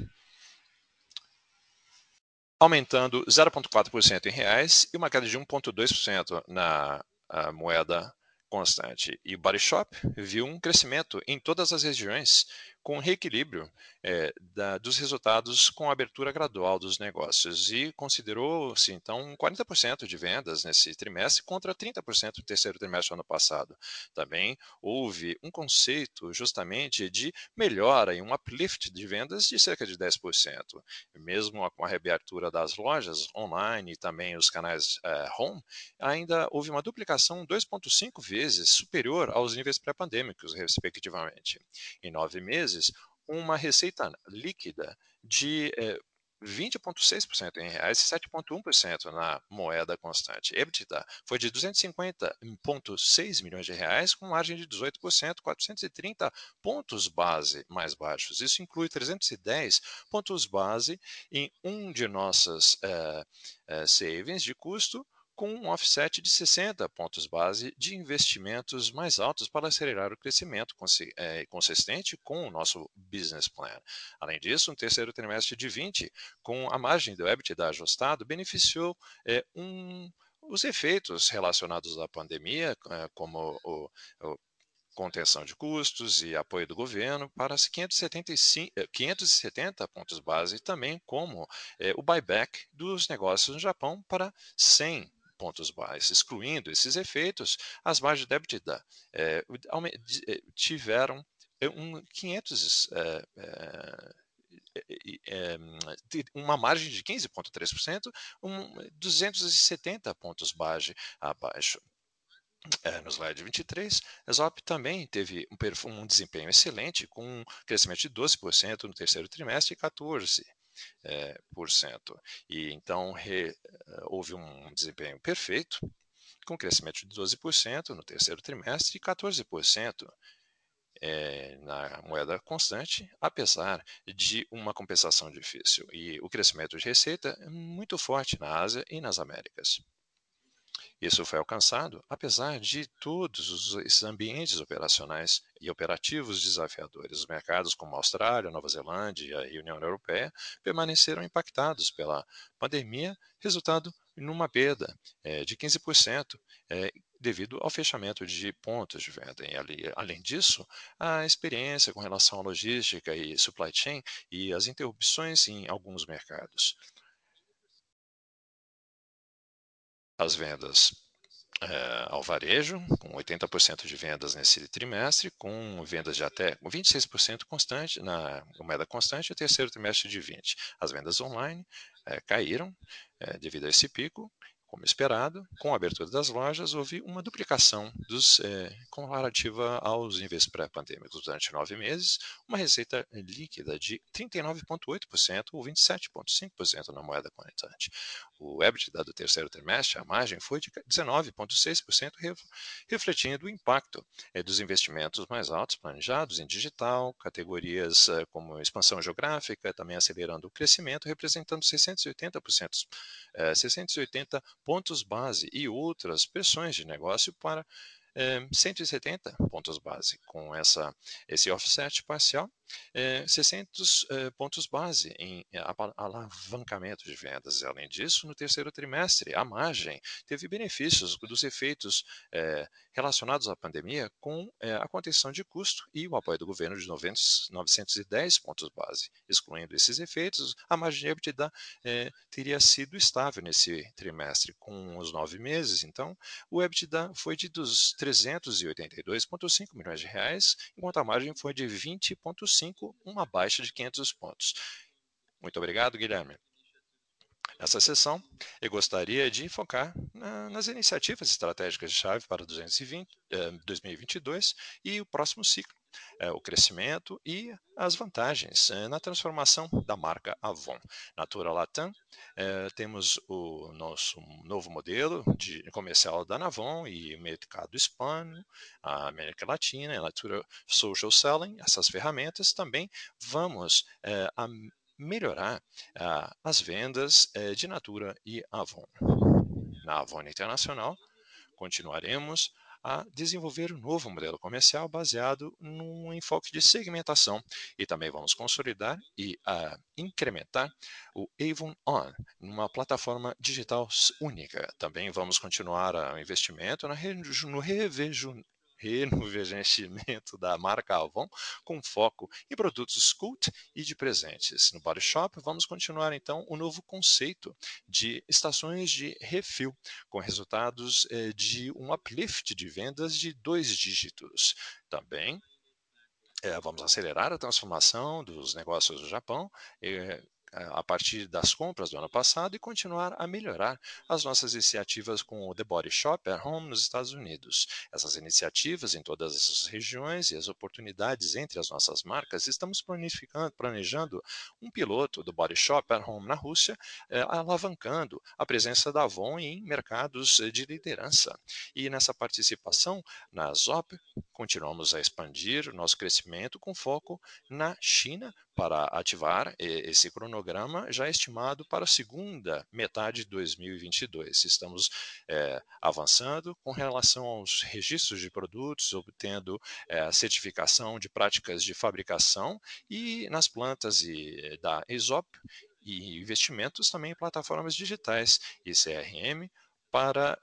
aumentando 0,4% em reais e uma queda de 1,2% na moeda constante. E o Body Shop viu um crescimento em todas as regiões, com reequilíbrio é, da, dos resultados com a abertura gradual dos negócios. E considerou-se, então, 40% de vendas nesse trimestre contra 30% no terceiro trimestre do ano passado. Também houve um conceito justamente de melhora e um uplift de vendas de cerca de 10%. Mesmo com a reabertura das lojas online e também os canais uh, home, ainda houve uma duplicação 2,5 vezes superior aos níveis pré-pandêmicos, respectivamente. Em nove meses uma receita líquida de é, 20,6% em reais e 7,1% na moeda constante. EBITDA foi de 250,6 milhões de reais, com margem de 18%, 430 pontos base mais baixos. Isso inclui 310 pontos base em um de nossas é, savings de custo, com um offset de 60 pontos base de investimentos mais altos para acelerar o crescimento é, consistente com o nosso business plan. Além disso, um terceiro trimestre de 20, com a margem do EBITDA ajustado, beneficiou é, um, os efeitos relacionados à pandemia, é, como o, o contenção de custos e apoio do governo para 575, 570 pontos base, também como é, o buyback dos negócios no Japão para 100 pontos base. Excluindo esses efeitos, as margens de EBITDA é, tiveram um 500 é, é, uma margem de 15,3%, um, 270 pontos base abaixo. É, no slide 23, a Zop também teve um, um, desempenho excelente, com um crescimento de 12% no terceiro trimestre e 14% é, por cento. E então re, eh, houve um desempenho perfeito, com crescimento de 12% no terceiro trimestre e 14% é, na moeda constante, apesar de uma compensação difícil. E o crescimento de receita é muito forte na Ásia e nas Américas. Isso foi alcançado apesar de todos esses ambientes operacionais e operativos desafiadores. Os mercados como a Austrália, Nova Zelândia e União Europeia permaneceram impactados pela pandemia, resultando numa perda é, de 15%, é, eh, devido ao fechamento de pontos de venda. E, além disso, a experiência com relação à logística e supply chain e as interrupções em alguns mercados. As vendas é, ao varejo, com 80% de vendas nesse trimestre, com vendas de até 26% constante na moeda constante, e o terceiro trimestre de 20%. As vendas online é, caíram é, devido a esse pico, como esperado, com a abertura das lojas, houve uma duplicação dos, é, comparativa aos níveis pré-pandêmicos durante nove meses, uma receita líquida de 39,8% ou 27,5% na moeda conectante. O EBITDA do terceiro trimestre, a margem foi de 19,6%, refletindo o impacto é, dos investimentos mais altos planejados em digital, categorias é, como expansão geográfica, também acelerando o crescimento, representando 680%, é, 680 pontos base e outras pressões de negócio para 170 pontos base. Com essa, esse offset parcial, é, 600 é, pontos base em alavancamento de vendas. Além disso, no terceiro trimestre, a margem teve benefícios dos efeitos relacionados à pandemia com a contenção de custo e o apoio do governo de 90, 910 pontos base. Excluindo esses efeitos, a margem de EBITDA teria sido estável nesse trimestre, com os nove meses. Então, o EBITDA foi de dos 382,5 milhões de reais, enquanto a margem foi de 20,5, uma baixa de 500 pontos. Muito obrigado, Guilherme. Nessa sessão, eu gostaria de focar nas iniciativas estratégicas de chave para 220, 2022 e o próximo ciclo, o crescimento e as vantagens é, na transformação da marca Avon. Natura Latam, é, temos o nosso novo modelo de comercial da Navon e mercado hispano, a América Latina, a Natura Social Selling, essas ferramentas também vamos a melhorar as vendas de Natura e Avon. Na Avon Internacional, continuaremos a desenvolver um novo modelo comercial baseado num enfoque de segmentação e também vamos consolidar e uh, incrementar o Avon On, numa plataforma digital única. Também vamos continuar o investimento no revejo, renovencimento da marca Avon com foco em produtos cult e de presentes. No Body Shop, vamos continuar então o novo conceito de estações de refil, com resultados eh, de um uplift de vendas de dois dígitos. Também é, vamos acelerar a transformação dos negócios do Japão, é, a partir das compras do ano passado e continuar a melhorar as nossas iniciativas com o The Body Shop at Home nos Estados Unidos. Essas iniciativas em todas as regiões e as oportunidades entre as nossas marcas, estamos planejando um piloto do Body Shop at Home na Rússia, eh, alavancando a presença da Avon em mercados de liderança. E nessa participação na ZOP, continuamos a expandir nosso crescimento com foco na China para ativar esse cronograma já estimado para a segunda metade de 2022. Estamos é, avançando com relação aos registros de produtos, obtendo é, a certificação de práticas de fabricação e nas plantas e, da ESOP e investimentos também em plataformas digitais e CRM para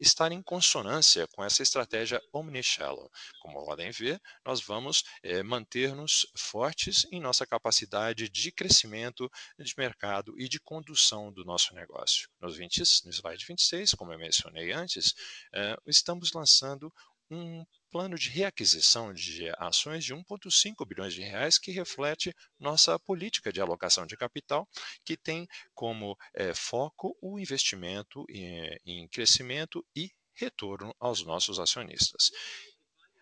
estar em consonância com essa estratégia omnichannel. Como podem ver, nós vamos é, manter-nos fortes em nossa capacidade de crescimento de mercado e de condução do nosso negócio. Nos 20, no slide 26, como eu mencionei antes, é, estamos lançando um plano de reaquisição de ações de 1,5 bilhões de reais que reflete nossa política de alocação de capital, que tem como é, foco o investimento em, em crescimento e retorno aos nossos acionistas.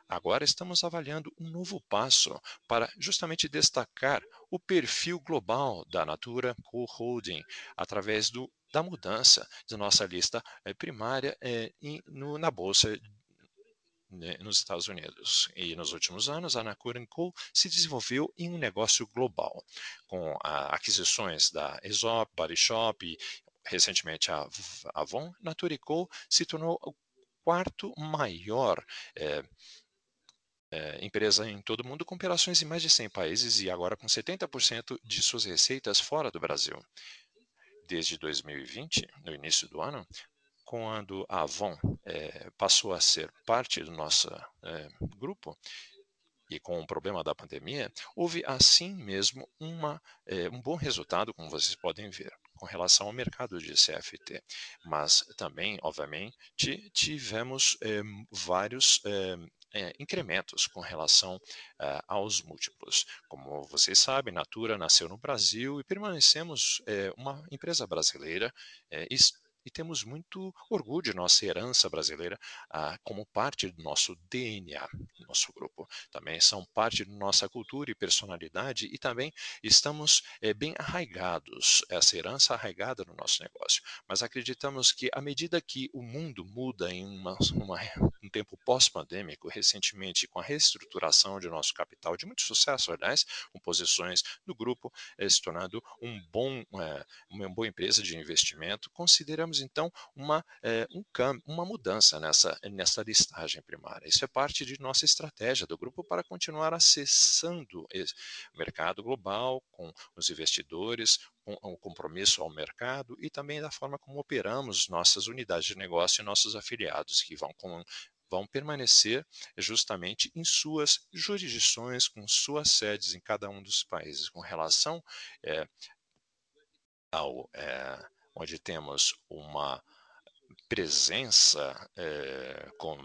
Agora estamos avaliando um novo passo para justamente destacar o perfil global da Natura Co Holding através do, da mudança de nossa lista é, primária é, no, na Bolsa nos Estados Unidos. E nos últimos anos, a Natura Co. se desenvolveu em um negócio global, com aquisições da Aesop, Body Shop e recentemente a Avon. Natura Co. se tornou o quarto maior é, é, empresa em todo o mundo, com operações em mais de 100 países e agora com 70% de suas receitas fora do Brasil. Desde 2020, no início do ano, quando a Avon é, passou a ser parte do nosso é, grupo, e com o problema da pandemia, houve assim mesmo uma, é, um bom resultado, como vocês podem ver, com relação ao mercado de CFT. Mas também, obviamente, tivemos é, vários é, incrementos com relação aos múltiplos. Como vocês sabem, Natura nasceu no Brasil e permanecemos uma empresa brasileira e temos muito orgulho de nossa herança brasileira ah, como parte do nosso DNA, nosso grupo. Também são parte da nossa cultura e personalidade e também estamos é, bem arraigados, essa herança arraigada no nosso negócio. Mas acreditamos que à medida que o mundo muda em uma, uma, um tempo pós-pandêmico, recentemente com a reestruturação de nosso capital, de muito sucesso, aliás, com posições do grupo é, se tornando um bom, é, uma boa empresa de investimento, consideramos teremos então uma, é, um uma mudança nessa, nessa listagem primária. Isso é parte de nossa estratégia do grupo para continuar acessando o mercado global com os investidores, com o compromisso ao mercado e também da forma como operamos nossas unidades de negócio e nossos afiliados, que vão com, vão permanecer justamente em suas jurisdições, com suas sedes em cada um dos países. Com relação é, ao, é, onde temos uma presença é, com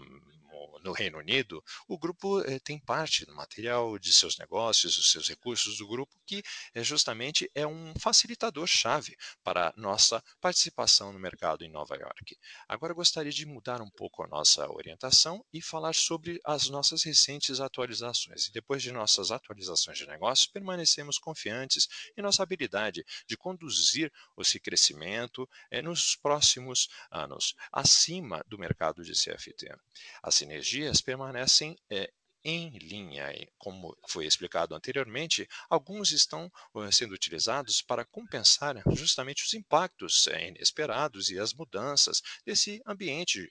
no Reino Unido, o grupo eh, tem parte do material de seus negócios, dos seus recursos do grupo, que eh, justamente é um facilitador-chave para nossa participação no mercado em Nova York. Agora gostaria de mudar um pouco a nossa orientação e falar sobre as nossas recentes atualizações. E depois de nossas atualizações de negócios, permanecemos confiantes em nossa habilidade de conduzir esse crescimento eh, nos próximos anos, acima do mercado de CFT. As sinergias permanecem é, em linha. Como foi explicado anteriormente, alguns estão sendo utilizados para compensar justamente os impactos é, inesperados e as mudanças desse ambiente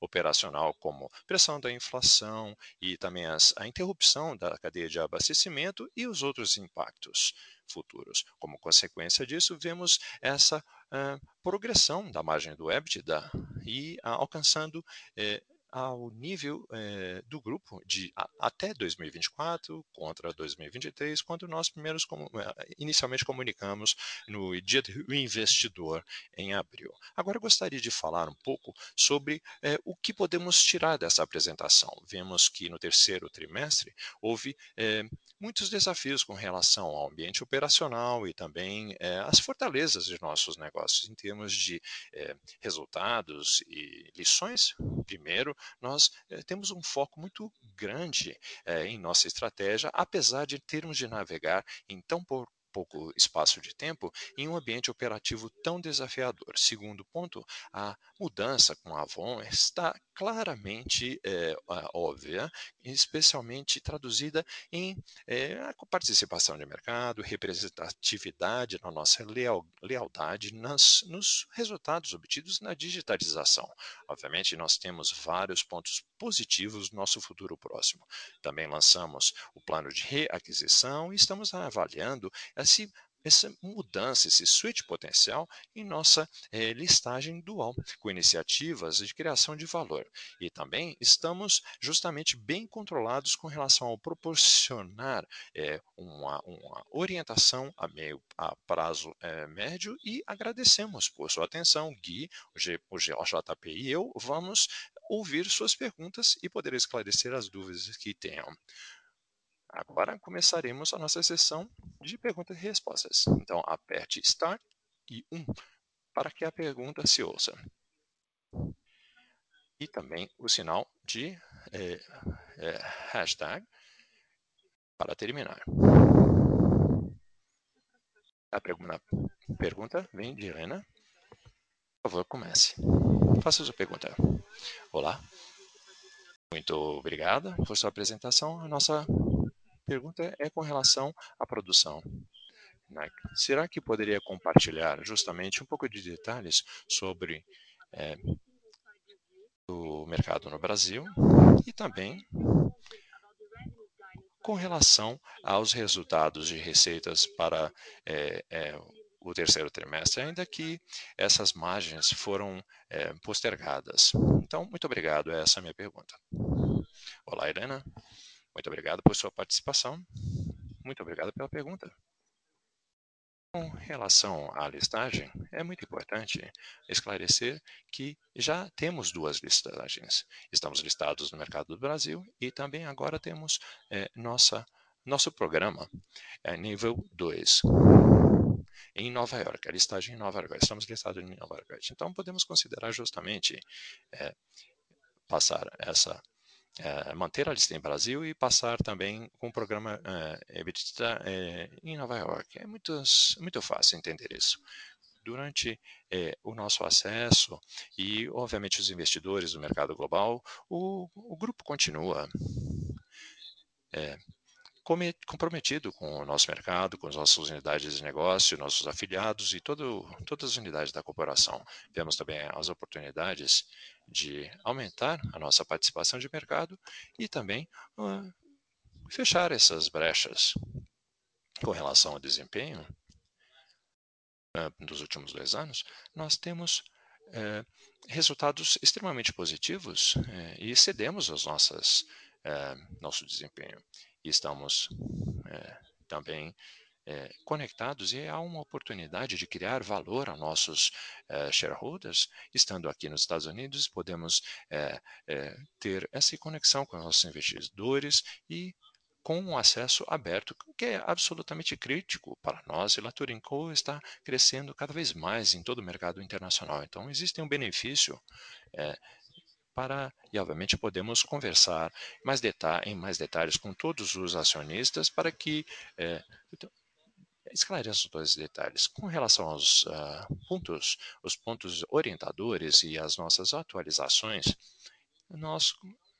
operacional, como pressão da inflação e também as, a interrupção da cadeia de abastecimento e os outros impactos futuros. Como consequência disso, vemos essa uh, progressão da margem do EBITDA e uh, alcançando uh, ao nível é, do grupo de a, até 2024 contra 2023, quando nós primeiros como, eh, inicialmente comunicamos no dia do investidor em abril. Agora gostaria de falar um pouco sobre é, o que podemos tirar dessa apresentação. Vemos que no terceiro trimestre houve é, muitos desafios com relação ao ambiente operacional e também as fortalezas de nossos negócios em termos de resultados e lições. Primeiro, nós é, temos um foco muito grande é, em nossa estratégia, apesar de termos de navegar em tão pouco espaço de tempo em um ambiente operativo tão desafiador. Segundo ponto, a mudança com a Avon está claramente é, óbvia, especialmente traduzida em é, participação de mercado, representatividade na nossa leal, lealdade nas, nos resultados obtidos na digitalização. Obviamente, nós temos vários pontos positivos no nosso futuro próximo. Também lançamos o plano de reaquisição e estamos avaliando esse essa mudança, esse switch potencial em nossa é, listagem dual, com iniciativas de criação de valor. E também estamos justamente bem controlados com relação ao proporcionar é, uma, uma, orientação a meio a prazo é, médio e agradecemos por sua atenção. Gui, o, G, o JP e eu vamos ouvir suas perguntas e poder esclarecer as dúvidas que tenham. Agora começaremos a nossa sessão de perguntas e respostas. Então, aperte Start e 1 para que a pergunta se ouça. E também o sinal de é, é, hashtag para terminar. A pergunta, pergunta vem de Helena. Por favor, comece. Faça sua pergunta. Olá. Muito obrigada por sua apresentação. A nossa pergunta é com relação à produção. Né? Será que poderia compartilhar justamente um pouco de detalhes sobre é, o mercado no Brasil e também com relação aos resultados de receitas para é, é, o terceiro trimestre, ainda que essas margens foram é, postergadas. Então, muito obrigado. Essa é a minha pergunta. Olá, Helena. Muito obrigado por sua participação. Muito obrigado pela pergunta. Com relação à listagem, é muito importante esclarecer que já temos duas listagens. Estamos listados no mercado do Brasil e também agora temos é, nossa, nosso programa é, nível 2 em Nova York, a listagem em Nova York. Estamos listados em Nova York. Então podemos considerar justamente é, passar essa é, manter a lista em Brasil e passar também com o programa é, é, em Nova York. É muito, muito fácil entender isso. Durante o nosso acesso e, obviamente, os investidores do mercado global, o, o grupo continua comprometido com o nosso mercado, com as nossas unidades de negócio, nossos afiliados e todo, todas as unidades da corporação. Vemos também as oportunidades de aumentar a nossa participação de mercado e também uh, fechar essas brechas com relação ao desempenho uh, dos últimos dois anos. Nós temos uh, resultados extremamente positivos e excedemos as nossas nosso desempenho estamos também é, conectados e há uma oportunidade de criar valor a nossos é, shareholders. Estando aqui nos Estados Unidos, podemos é, ter essa conexão com os nossos investidores e com um acesso aberto, que é absolutamente crítico para nós. E Laturin Co. está crescendo cada vez mais em todo o mercado internacional. Então, existe um benefício para, e obviamente podemos conversar mais em mais detalhes com todos os acionistas para que é, esclareça todos os detalhes. Com relação aos uh, pontos, os pontos orientadores e as nossas atualizações, nós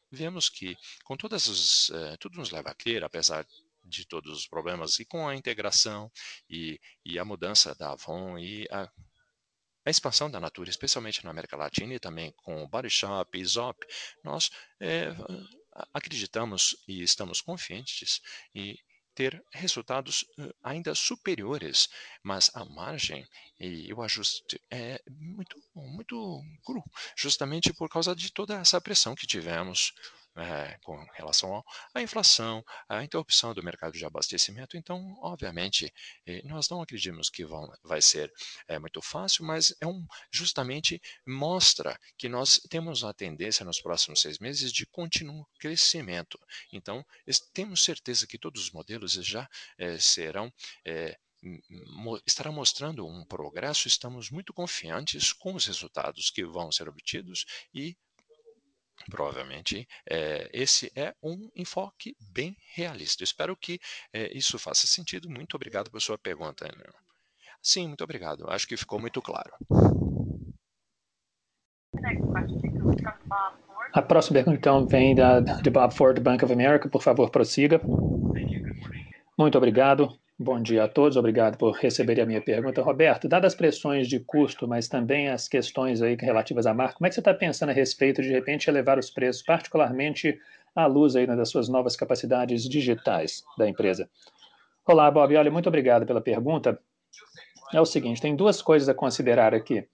vemos que com todas as, uh, tudo nos leva a crer, apesar de todos os problemas, e com a integração e, e a mudança da Avon e a a expansão da Natura, especialmente na América Latina e também com o Body Shop Zop, nós é, acreditamos e estamos confiantes e ter resultados ainda superiores, mas a margem e o ajuste é muito, muito cru, justamente por causa de toda essa pressão que tivemos é, com relação à inflação, à interrupção do mercado de abastecimento. Então, obviamente, eh, nós não acreditamos que vão, vai ser é, muito fácil, mas é um justamente mostra que nós temos a tendência nos próximos seis meses de contínuo crescimento. Então, temos certeza que todos os modelos já é, serão estará mostrando um progresso. Estamos muito confiantes com os resultados que vão ser obtidos e provavelmente é, esse é um enfoque bem realista. Eu espero que é, isso faça sentido. Muito obrigado por sua pergunta. Sim, muito obrigado. Acho que ficou muito claro. A próxima pergunta, então, vem da, de Bob Ford, Bank of America. Por favor, prossiga. Muito obrigado. Bom dia a todos, obrigado por receber a minha pergunta. Roberto, dadas as pressões de custo, mas também as questões aí relativas à marca, como é que você está pensando a respeito de, de repente, elevar os preços, particularmente à luz aí né, das suas novas capacidades digitais da empresa? Olá, Bob, olha, muito obrigado pela pergunta. É o seguinte, tem duas coisas a considerar aqui.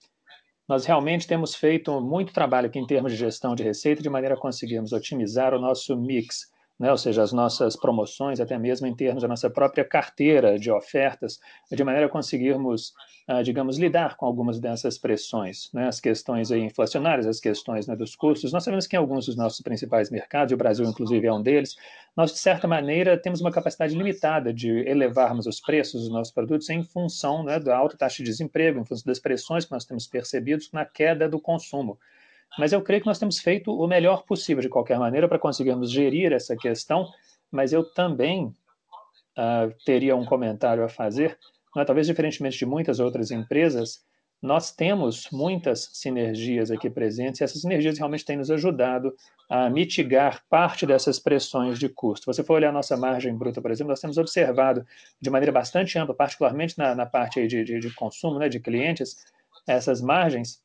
Nós realmente temos feito muito trabalho aqui em termos de gestão de receita, de maneira a conseguirmos otimizar o nosso mix né, ou seja, as nossas promoções, até mesmo em termos da nossa própria carteira de ofertas, de maneira a conseguirmos, ah, digamos, lidar com algumas dessas pressões, né, as questões inflacionárias, as questões né, dos custos. Nós sabemos que em alguns dos nossos principais mercados, e o Brasil inclusive é um deles, nós, de certa maneira, temos uma capacidade limitada de elevarmos os preços dos nossos produtos em função né, da alta taxa de desemprego, em função das pressões que nós temos percebido na queda do consumo. Mas eu creio que nós temos feito o melhor possível, de qualquer maneira, para conseguirmos gerir essa questão. Mas eu também uh, teria um comentário a fazer. Né? Talvez, diferentemente de muitas outras empresas, nós temos muitas sinergias aqui presentes e essas sinergias realmente têm nos ajudado a mitigar parte dessas pressões de custo. Você for olhar a nossa margem bruta, por exemplo, nós temos observado de maneira bastante ampla, particularmente na, na parte de, de, de consumo, né, de clientes, essas margens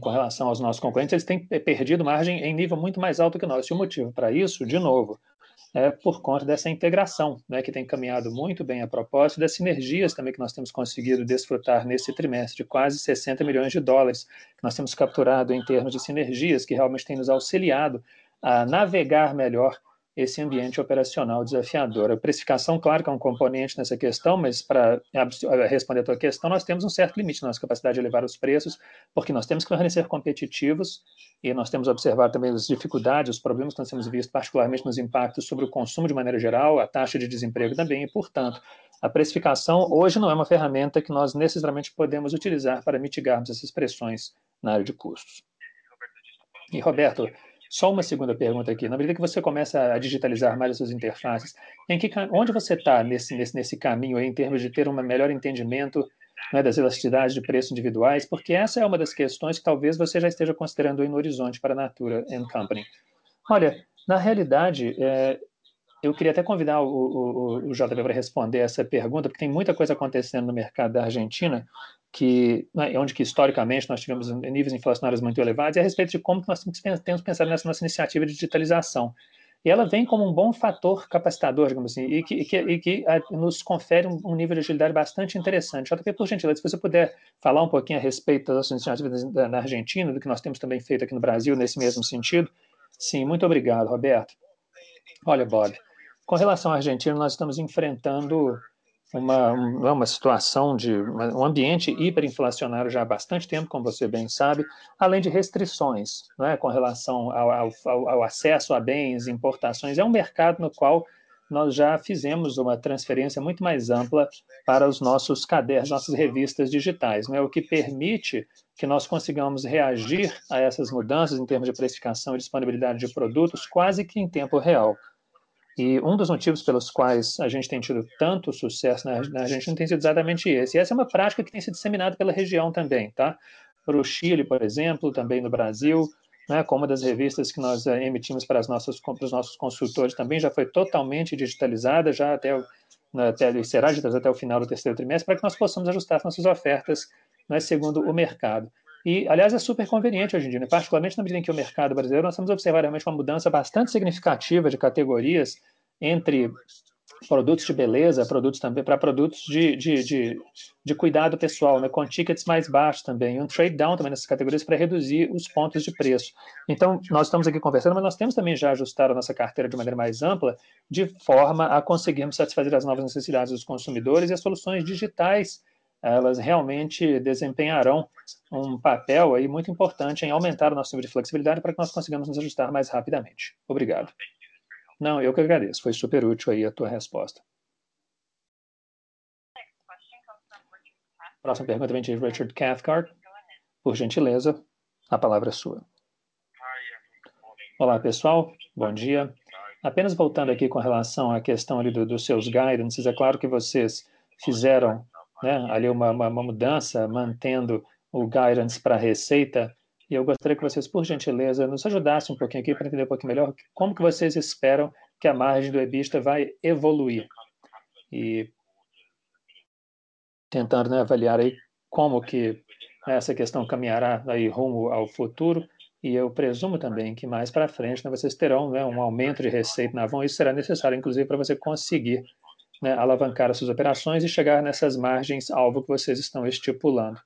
com relação aos nossos concorrentes, eles têm perdido margem em nível muito mais alto que nós. E o motivo para isso, de novo, é por conta dessa integração, né, que tem caminhado muito bem a propósito, das sinergias também que nós temos conseguido desfrutar nesse trimestre, quase 60 milhões de dólares que nós temos capturado em termos de sinergias, que realmente tem nos auxiliado a navegar melhor esse ambiente operacional desafiador. A precificação, claro que é um componente nessa questão, mas para responder a tua questão, nós temos um certo limite na nossa capacidade de elevar os preços, porque nós temos que permanecer competitivos e nós temos observado também as dificuldades, os problemas que nós temos visto, particularmente nos impactos sobre o consumo de maneira geral, a taxa de desemprego também, e, portanto, a precificação hoje não é uma ferramenta que nós necessariamente podemos utilizar para mitigarmos essas pressões na área de custos. E, Roberto, só uma segunda pergunta aqui. Na medida que você começa a digitalizar mais as suas interfaces, em que, onde você está nesse, nesse, nesse caminho aí, em termos de ter um melhor entendimento né, das elasticidades de preço individuais? Porque essa é uma das questões que talvez você já esteja considerando aí no horizonte para a Natura Company. Olha, na realidade, é, eu queria até convidar o, o, o JB para responder essa pergunta, porque tem muita coisa acontecendo no mercado da Argentina, que, né, onde que historicamente nós tivemos níveis inflacionários muito elevados, e a respeito de como nós temos pensado nessa nossa iniciativa de digitalização. E ela vem como um bom fator capacitador, digamos assim, e que, e que, e que a, nos confere um, um, nível de agilidade bastante interessante. JP, por gentileza, se você puder falar um pouquinho a respeito das nossas iniciativas na Argentina, do que nós temos também feito aqui no Brasil nesse mesmo sentido. Sim, muito obrigado, Roberto. Olha, Bob, com relação à Argentina, nós estamos enfrentando uma, uma situação de um ambiente hiperinflacionário já há bastante tempo, como você bem sabe, além de restrições é, com relação ao, ao, ao, acesso a bens, importações. É um mercado no qual nós já fizemos uma transferência muito mais ampla para os nossos cadernos, nossas revistas digitais, é o que permite que nós consigamos reagir a essas mudanças em termos de precificação e disponibilidade de produtos quase que em tempo real. E um dos motivos pelos quais a gente tem tido tanto sucesso na, na Argentina tem sido exatamente esse. E essa é uma prática que tem sido disseminada pela região também, tá? Para o Chile, por exemplo, também no Brasil, né, como das revistas que nós uh, emitimos para, as nossas, para os nossos consultores também já foi totalmente digitalizada, já até, até será digitalizada até o final do terceiro trimestre, para que nós possamos ajustar as nossas ofertas né, segundo o mercado. E, aliás, é super conveniente hoje em dia, né? particularmente na medida em que o mercado brasileiro, nós estamos observando realmente uma mudança bastante significativa de categorias entre produtos de beleza, produtos também para produtos de, de, de, de, cuidado pessoal, né, com tickets mais baixos também, um trade down também nessas categorias para reduzir os pontos de preço. Então, nós estamos aqui conversando, mas nós temos também já ajustado a nossa carteira de maneira mais ampla, de forma a conseguirmos satisfazer as novas necessidades dos consumidores e as soluções digitais elas realmente desempenharão um papel aí muito importante em aumentar o nosso nível de flexibilidade para que nós consigamos nos ajustar mais rapidamente. Obrigado. Não, eu que agradeço. Foi super útil aí a tua resposta. Próxima pergunta vem de Richard Cathcart. Por gentileza, a palavra é sua. Olá, pessoal. Bom dia. Apenas voltando aqui com relação à questão ali do, dos seus guidances, é claro que vocês fizeram né, ali uma, uma, uma mudança, mantendo o guidance para a receita, e eu gostaria que vocês, por gentileza, nos ajudassem um pouquinho aqui para entender um pouquinho melhor como que vocês esperam que a margem do EBITDA vai evoluir. E tentando né, avaliar aí como que essa questão caminhará aí rumo ao futuro, e eu presumo também que mais para frente né, vocês terão né, um aumento de receita na Avon, isso será necessário, inclusive, para você conseguir né, alavancar as suas operações e chegar nessas margens alvo que vocês estão estipulando.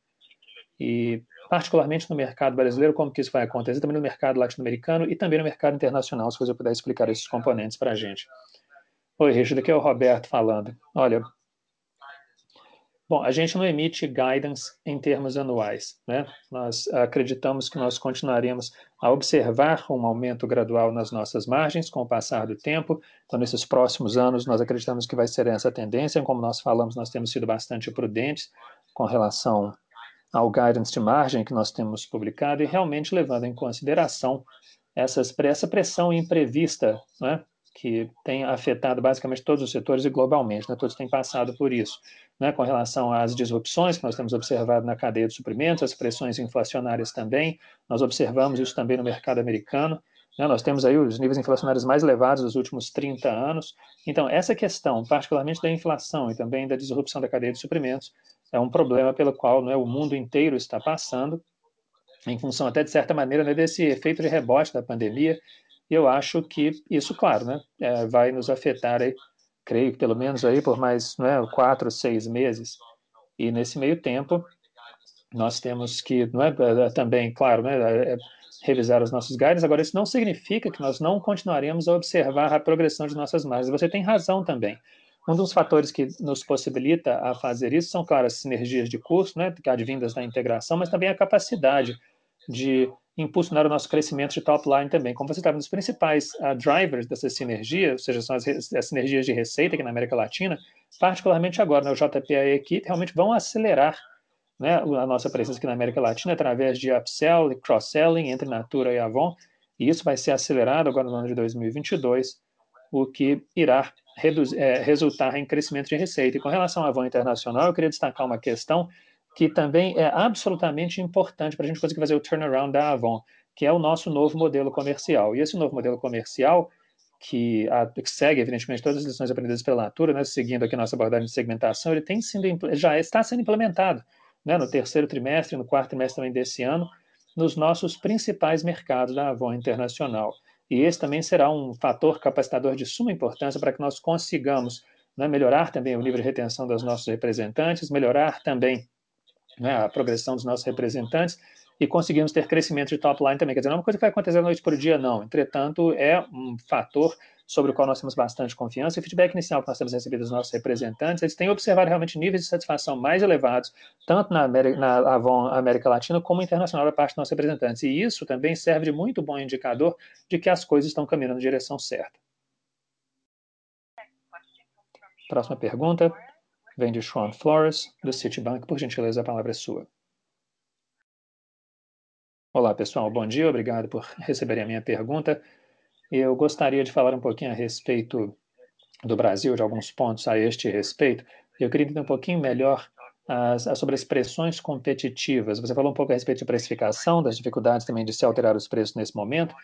E particularmente no mercado brasileiro, como que isso vai acontecer, também no mercado latino-americano e também no mercado internacional, se você puder explicar esses componentes para a gente. Oi, Richard, aqui é o Roberto falando. Olha, Bom, a gente não emite guidance em termos anuais, né? Nós acreditamos que nós continuaremos a observar um aumento gradual nas nossas margens com o passar do tempo. Então, nesses próximos anos, nós acreditamos que vai ser essa tendência. Como nós falamos, nós temos sido bastante prudentes com relação ao guidance de margem que nós temos publicado e realmente levando em consideração essa pressão imprevista, né? Que tem afetado basicamente todos os setores e globalmente, né? todos têm passado por isso né, com relação às disrupções que nós temos observado na cadeia de suprimentos, as pressões inflacionárias também. Nós observamos isso também no mercado americano. Né, nós temos aí os níveis inflacionários mais elevados dos últimos 30 anos. Então, essa questão, particularmente da inflação e também da disrupção da cadeia de suprimentos, é um problema pelo qual né, o mundo inteiro está passando, em função até de certa maneira né, desse efeito de rebote da pandemia. E eu acho que isso, claro, né, é, vai nos afetar aí creio que pelo menos aí por mais né, quatro, seis meses. E nesse meio tempo, nós temos que não é, é também, claro, né, é, é, revisar os nossos guides. Agora, isso não significa que nós não continuaremos a observar a progressão de nossas margens. Você tem razão também. Um dos fatores que nos possibilita a fazer isso são, claro, as sinergias de custo, né, advindas da integração, mas também a capacidade de impulsionar o nosso crescimento de top line também. Como você estava nos principais uh, drivers dessa sinergia, ou seja, são as, as, sinergias de receita aqui na América Latina, particularmente agora, né, o JPA e realmente vão acelerar né, a nossa presença aqui na América Latina através de upsell e cross-selling entre Natura e Avon, e isso vai ser acelerado agora no ano de 2022, o que irá é, resultar em crescimento de receita. E com relação à Avon Internacional, eu queria destacar uma questão que também é absolutamente importante para a gente conseguir fazer o turnaround da Avon, que é o nosso novo modelo comercial. E esse novo modelo comercial, que, a, que, segue, evidentemente, todas as lições aprendidas pela Natura, né, seguindo aqui nossa abordagem de segmentação, ele tem sido, já está sendo implementado né, no terceiro trimestre, no quarto trimestre também desse ano, nos nossos principais mercados da Avon Internacional. E esse também será um fator capacitador de suma importância para que nós consigamos né, melhorar também o nível de retenção dos nossos representantes, melhorar também né, a progressão dos nossos representantes e conseguimos ter crescimento de top line também. Quer dizer, não é uma coisa que vai acontecer da noite para o dia, não. Entretanto, é um fator sobre o qual nós temos bastante confiança. E o feedback inicial que nós temos recebido dos nossos representantes, eles têm observado realmente níveis de satisfação mais elevados, tanto na, América, na Avon América Latina como internacional da parte dos nossos representantes. E isso também serve de muito bom indicador de que as coisas estão caminhando na direção certa. Próxima pergunta vem de Sean Flores, do Citibank. Por gentileza, a palavra é sua. Olá, pessoal. Bom dia. Obrigado por receberem a minha pergunta. Eu gostaria de falar um pouquinho a respeito do Brasil, de alguns pontos a este respeito. Eu queria entender um pouquinho melhor as, as, sobre as pressões competitivas. Você falou um pouco a respeito de precificação, das dificuldades também de se alterar os preços nesse momento.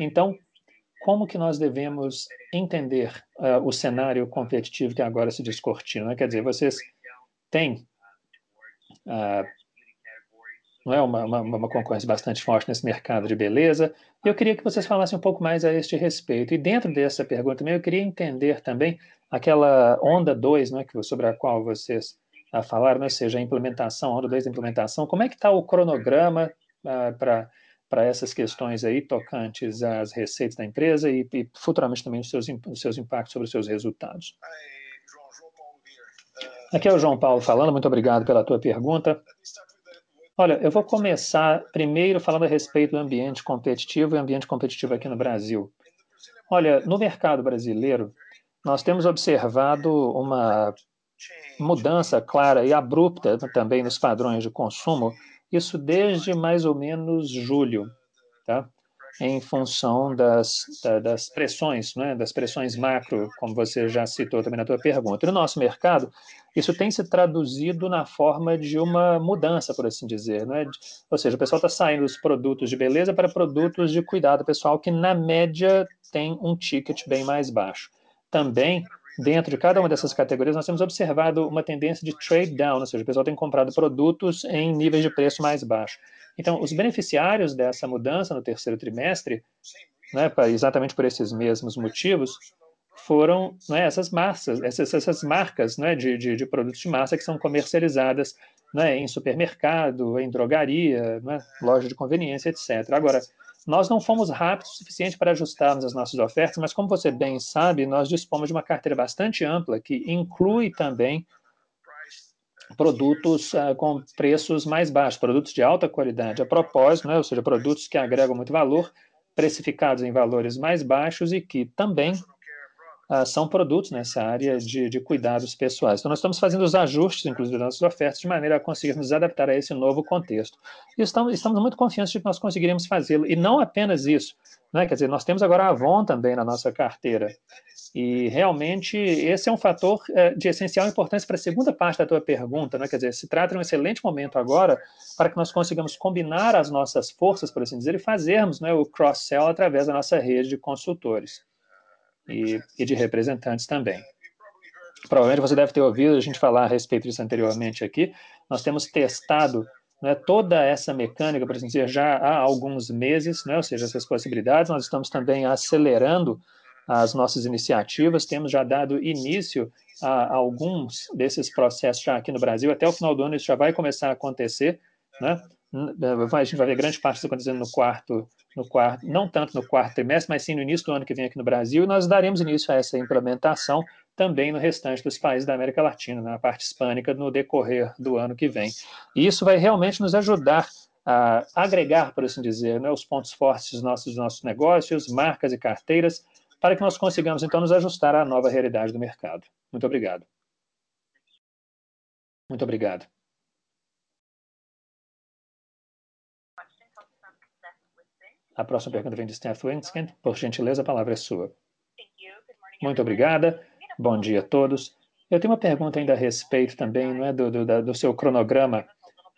Então, como que nós devemos entender uh, o cenário competitivo que agora se descortina? Né? Quer dizer, vocês têm uh, não é uma, uma, uma, concorrência bastante forte nesse mercado de beleza. Eu queria que vocês falassem um pouco mais a este respeito. E dentro dessa pergunta também, eu queria entender também aquela onda 2, né, sobre a qual vocês uh, falaram, ou seja, a implementação, a onda 2 da implementação. Como é que está o cronograma para para essas questões aí tocantes às receitas da empresa e, e futuramente também os seus, os seus impactos sobre os seus resultados. Aqui é o João Paulo falando, muito obrigado pela tua pergunta. Olha, eu vou começar primeiro falando a respeito do ambiente competitivo e ambiente competitivo aqui no Brasil. Olha, no mercado brasileiro, nós temos observado uma mudança clara e abrupta também nos padrões de consumo, isso desde mais ou menos julho, tá? em função das, das pressões, né, das pressões macro, como você já citou também na tua pergunta. No nosso mercado, isso tem se traduzido na forma de uma mudança, por assim dizer. Né? Ou seja, o pessoal está saindo dos produtos de beleza para produtos de cuidado pessoal, que na média tem um ticket bem mais baixo. Também, dentro de cada uma dessas categorias, nós temos observado uma tendência de trade down, ou seja, o pessoal tem comprado produtos em níveis de preço mais baixo. Então, os beneficiários dessa mudança no terceiro trimestre, né, exatamente por esses mesmos motivos, foram né, essas massas, essas, essas marcas né, de, de, de, produtos de massa que são comercializadas né, em supermercado, em drogaria, né, loja de conveniência, etc. Agora, nós não fomos rápidos o suficiente para ajustarmos as nossas ofertas, mas como você bem sabe, nós dispomos de uma carteira bastante ampla que inclui também produtos uh, com preços mais baixos, produtos de alta qualidade a propósito, né, ou seja, produtos que agregam muito valor, precificados em valores mais baixos e que também uh, são produtos nessa área de, de, cuidados pessoais. Então, nós estamos fazendo os ajustes, inclusive, das nossas ofertas, de maneira a conseguir nos adaptar a esse novo contexto. E estamos, estamos muito confiantes de que nós conseguiremos fazê-lo. E não apenas isso, né? quer dizer, nós temos agora a Avon também na nossa carteira. E realmente esse é um fator é, de essencial importância para a segunda parte da tua pergunta, né? quer dizer, se trata de um excelente momento agora para que nós consigamos combinar as nossas forças, por assim dizer, e fazermos né, o cross-sell através da nossa rede de consultores e, e de representantes também. Provavelmente você deve ter ouvido a gente falar a respeito disso anteriormente aqui. Nós temos testado né, toda essa mecânica, por assim dizer, já há alguns meses, né, ou seja, essas possibilidades. Nós estamos também acelerando as nossas iniciativas, temos já dado início a alguns desses processos já aqui no Brasil. Até o final do ano isso já vai começar a acontecer, né? A gente vai ver grande parte disso acontecendo no quarto, no quarto, não tanto no quarto trimestre, mas sim no início do ano que vem aqui no Brasil, e nós daremos início a essa implementação também no restante dos países da América Latina, na parte hispânica, no decorrer do ano que vem. E isso vai realmente nos ajudar a agregar, por assim dizer, né, os pontos fortes dos nossos, dos nossos negócios, marcas e carteiras, para que nós consigamos, então, nos ajustar à nova realidade do mercado. Muito obrigado. Muito obrigado. A próxima pergunta vem de Steph Winskin. Por gentileza, a palavra é sua. Muito obrigada. Bom dia a todos. Eu tenho uma pergunta ainda a respeito também, não é, do, do, do seu cronograma.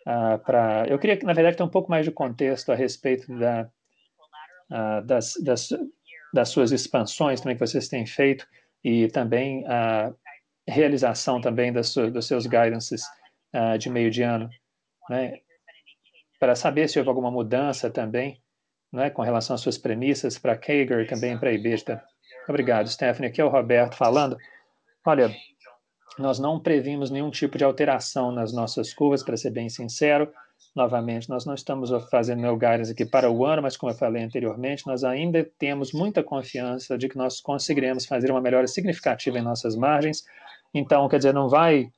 Uh, pra... Eu queria, na verdade, ter um pouco mais de contexto a respeito da, uh, das, das das suas expansões também que vocês têm feito e também a realização também das, dos seus guidances uh, de meio de ano, né? para saber se houve alguma mudança também né, com relação às suas premissas para Kager e também para a IBESTA. Obrigado, Stephanie. Aqui é o Roberto falando. Olha, nós não previmos nenhum tipo de alteração nas nossas curvas, para ser bem sincero. Novamente, nós não estamos fazendo meu guidance aqui para o ano, mas como eu falei anteriormente, nós ainda temos muita confiança de que nós conseguiremos fazer uma melhora significativa em nossas margens. Então, quer dizer, não vai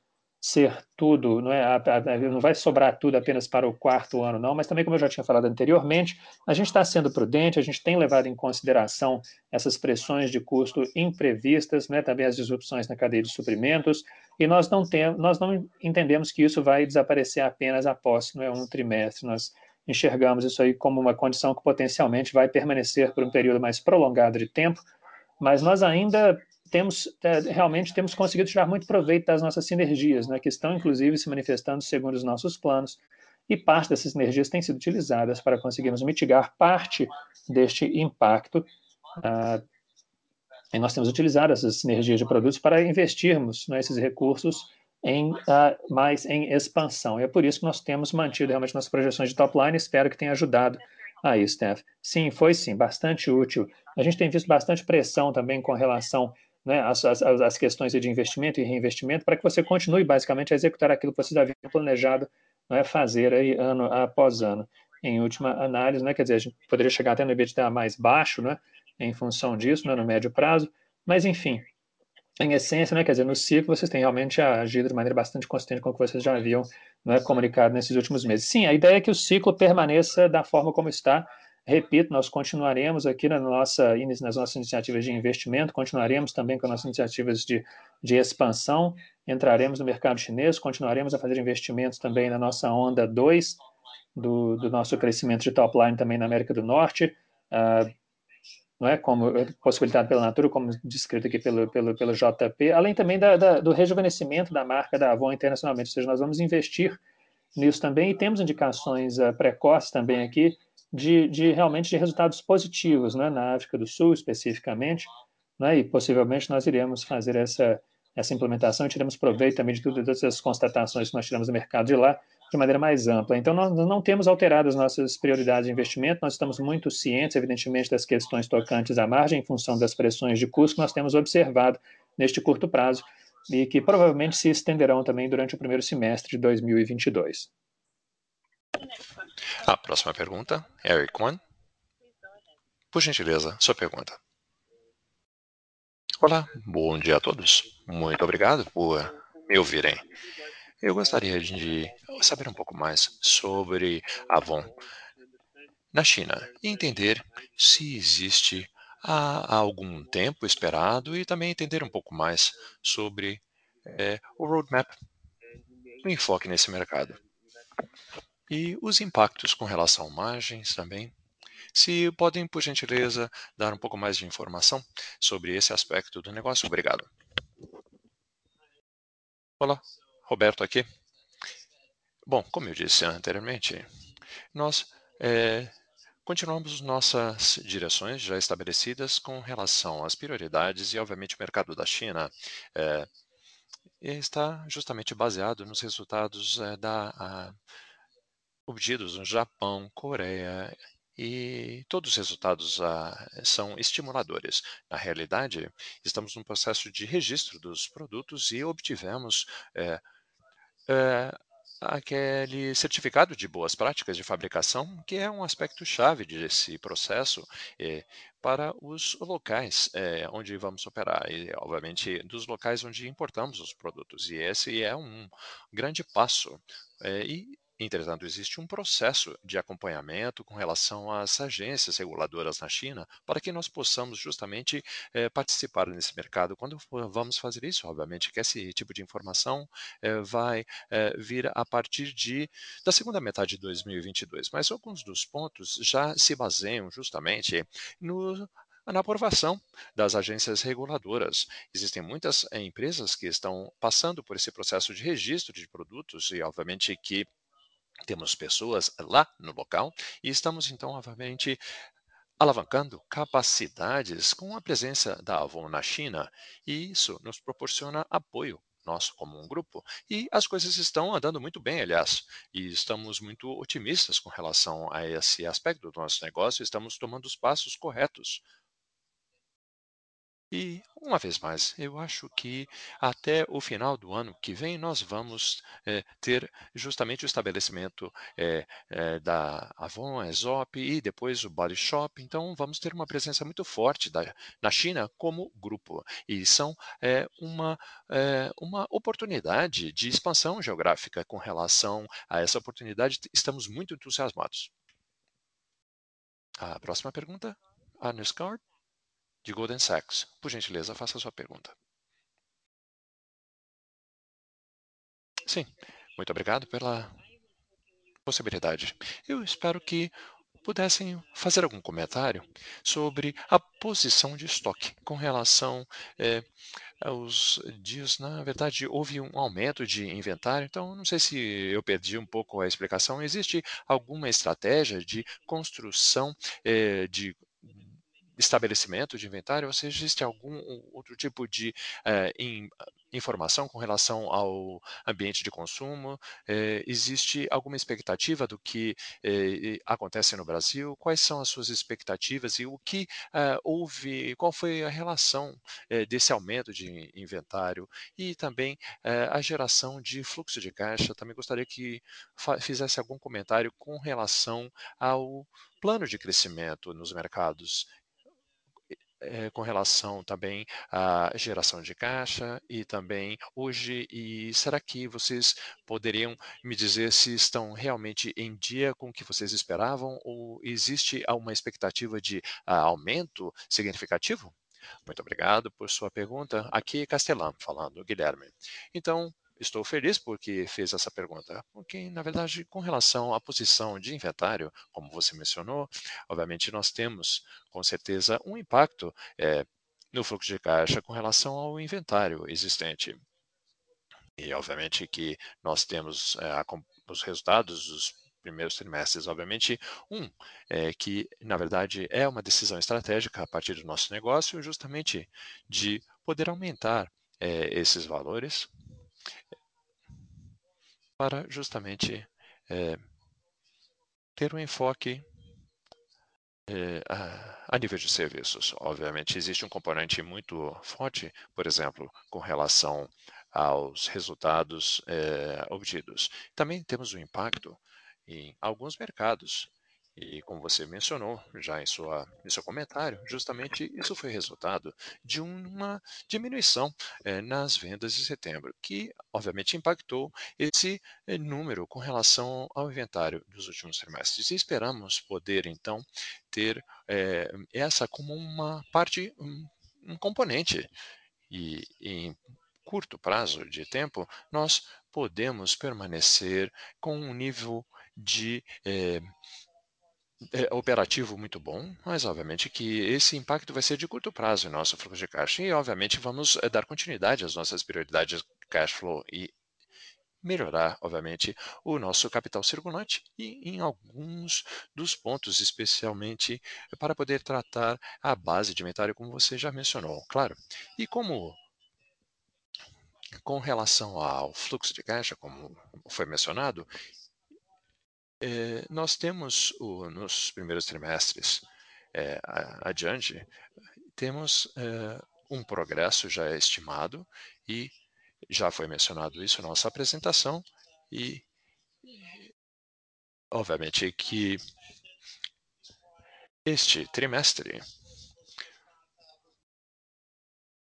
ser tudo, não, é, não vai sobrar tudo apenas para o quarto ano, não, mas também, como eu já tinha falado anteriormente, a gente está sendo prudente, a gente tem levado em consideração essas pressões de custo imprevistas, né, também as disrupções na cadeia de suprimentos, e nós não, tem, nós não entendemos que isso vai desaparecer apenas após não é, um trimestre, nós enxergamos isso aí como uma condição que potencialmente vai permanecer por um período mais prolongado de tempo, mas nós ainda temos é, realmente temos conseguido tirar muito proveito das nossas sinergias, né, que estão inclusive se manifestando segundo os nossos planos, e parte dessas sinergias têm sido utilizadas para conseguirmos mitigar parte deste impacto. Ah, e nós temos utilizado essas sinergias de produtos para investirmos nesses recursos em ah, mais em expansão. E é por isso que nós temos mantido realmente nossas projeções de top line. Espero que tenha ajudado aí, Steph. Sim, foi sim, bastante útil. A gente tem visto bastante pressão também com relação né, as, as, as, questões de investimento e reinvestimento para que você continue basicamente a executar aquilo que você havia planejado né, fazer aí ano após ano. Em última análise, né, quer dizer, a gente poderia chegar até no EBITDA mais baixo, né, em função disso, né, no médio prazo, mas enfim, em essência, né, quer dizer, no ciclo vocês têm realmente agido de maneira bastante consistente com o que vocês já haviam né, comunicado nesses últimos meses. Sim, a ideia é que o ciclo permaneça da forma como está, Repito, nós continuaremos aqui na nossa, nas nossas iniciativas de investimento, continuaremos também com as nossas iniciativas de, de expansão, entraremos no mercado chinês, continuaremos a fazer investimentos também na nossa onda 2 do, do nosso crescimento de top line também na América do Norte, uh, não é? Como possibilitado pela Natura, como descrito aqui pelo, pelo, pelo JP, além também da, da, do rejuvenescimento da marca da Avon internacionalmente, ou seja, nós vamos investir nisso também e temos indicações uh, precoces também aqui de, de realmente de resultados positivos, né, na África do Sul especificamente, né, e possivelmente nós iremos fazer essa, essa implementação e tiramos proveito também de todas essas constatações que nós tiramos do mercado de lá de maneira mais ampla. Então, nós não temos alterado as nossas prioridades de investimento, nós estamos muito cientes, evidentemente, das questões tocantes à margem, em função das pressões de custo que nós temos observado neste curto prazo e que provavelmente se estenderão também durante o primeiro semestre de 2022. A próxima pergunta, Eric One. Por gentileza, sua pergunta. Olá, bom dia a todos. Muito obrigado por me ouvirem. Eu gostaria de saber um pouco mais sobre Avon na China e entender se existe há algum tempo esperado e também entender um pouco mais sobre é, o roadmap, o enfoque nesse mercado. E os impactos com relação a margens também. Se podem, por gentileza, dar um pouco mais de informação sobre esse aspecto do negócio. Obrigado. Olá, Roberto aqui. Bom, como eu disse anteriormente, nós é, continuamos nossas direções já estabelecidas com relação às prioridades e, obviamente, o mercado da China é, está justamente baseado nos resultados é, da obtidos no Japão, Coreia e todos os resultados ah, são estimuladores. Na realidade, estamos num processo de registro dos produtos e obtivemos é, é, aquele certificado de boas práticas de fabricação, que é um aspecto chave desse processo é, para os locais onde vamos operar e, obviamente, dos locais onde importamos os produtos. E esse é um grande passo. e Entretanto, existe um processo de acompanhamento com relação às agências reguladoras na China para que nós possamos justamente eh, participar nesse mercado. Quando vamos fazer isso, obviamente que esse tipo de informação eh, vai eh, vir a partir de, da segunda metade de 2022, mas alguns dos pontos já se baseiam justamente no na aprovação das agências reguladoras. Existem muitas empresas que estão passando por esse processo de registro de produtos e, obviamente, que temos pessoas lá no local e estamos então, obviamente, alavancando capacidades com a presença da Avon na China, e isso nos proporciona apoio nosso como um grupo, e as coisas estão andando muito bem, aliás, e estamos muito otimistas com relação a esse aspecto do nosso negócio, estamos tomando os passos corretos e, uma vez mais, eu acho que até o final do ano que vem nós vamos é, ter justamente o estabelecimento é, é, da Avon, Aesop e depois o Body Shop. Então, vamos ter uma presença muito forte da, na China como grupo. E são uma, uma oportunidade de expansão geográfica com relação a essa oportunidade. Estamos muito entusiasmados. A próxima pergunta, Arne Scott de Golden Sachs. Por gentileza, faça a sua pergunta. Sim, muito obrigado pela possibilidade. Eu espero que pudessem fazer algum comentário sobre a posição de estoque com relação é, aos dias. Na verdade, houve um aumento de inventário, então não sei se eu perdi um pouco a explicação. Existe alguma estratégia de construção é, de estabelecimento de inventário, ou seja, existe algum outro tipo de eh, in, informação com relação ao ambiente de consumo? Eh, existe alguma expectativa do que eh, acontece no Brasil? Quais são as suas expectativas e o que houve? Qual foi a relação desse aumento de inventário e também a geração de fluxo de caixa? Também gostaria que fizesse algum comentário com relação ao plano de crescimento nos mercados é, com relação também à geração de caixa e também hoje, e será que vocês poderiam me dizer se estão realmente em dia com o que vocês esperavam ou existe uma expectativa de uh, aumento significativo? Muito obrigado por sua pergunta. Aqui Castelão falando, Guilherme. Então, Estou feliz porque fez essa pergunta, porque, na verdade, com relação à posição de inventário, como você mencionou, obviamente nós temos, com certeza, um impacto é, no fluxo de caixa com relação ao inventário existente. E, obviamente, que nós temos é, os resultados dos primeiros trimestres, obviamente, um, é, que, na verdade, é uma decisão estratégica a partir do nosso negócio, justamente de poder aumentar é, esses valores para justamente é, ter um enfoque é, a, a, nível de serviços. Obviamente, existe um componente muito forte, por exemplo, com relação aos resultados é, obtidos. Também temos um impacto em alguns mercados e como você mencionou já em, sua, em seu comentário, justamente isso foi resultado de uma diminuição eh, nas vendas de setembro, que obviamente impactou esse eh, número com relação ao inventário dos últimos trimestres. E esperamos poder então ter eh, essa como uma parte, um, um componente. E em curto prazo de tempo, nós podemos permanecer com um nível de é, operativo muito bom, mas obviamente que esse impacto vai ser de curto prazo em nosso fluxo de caixa e obviamente vamos é, dar continuidade às nossas prioridades de cash flow e melhorar, obviamente, o nosso capital circulante e em alguns dos pontos, especialmente para poder tratar a base de inventário, como você já mencionou, claro. E como com relação ao fluxo de caixa, como foi mencionado, é, nós temos, o, nos primeiros trimestres é, adiante, temos é, um progresso já estimado e já foi mencionado isso na nossa apresentação e obviamente que este trimestre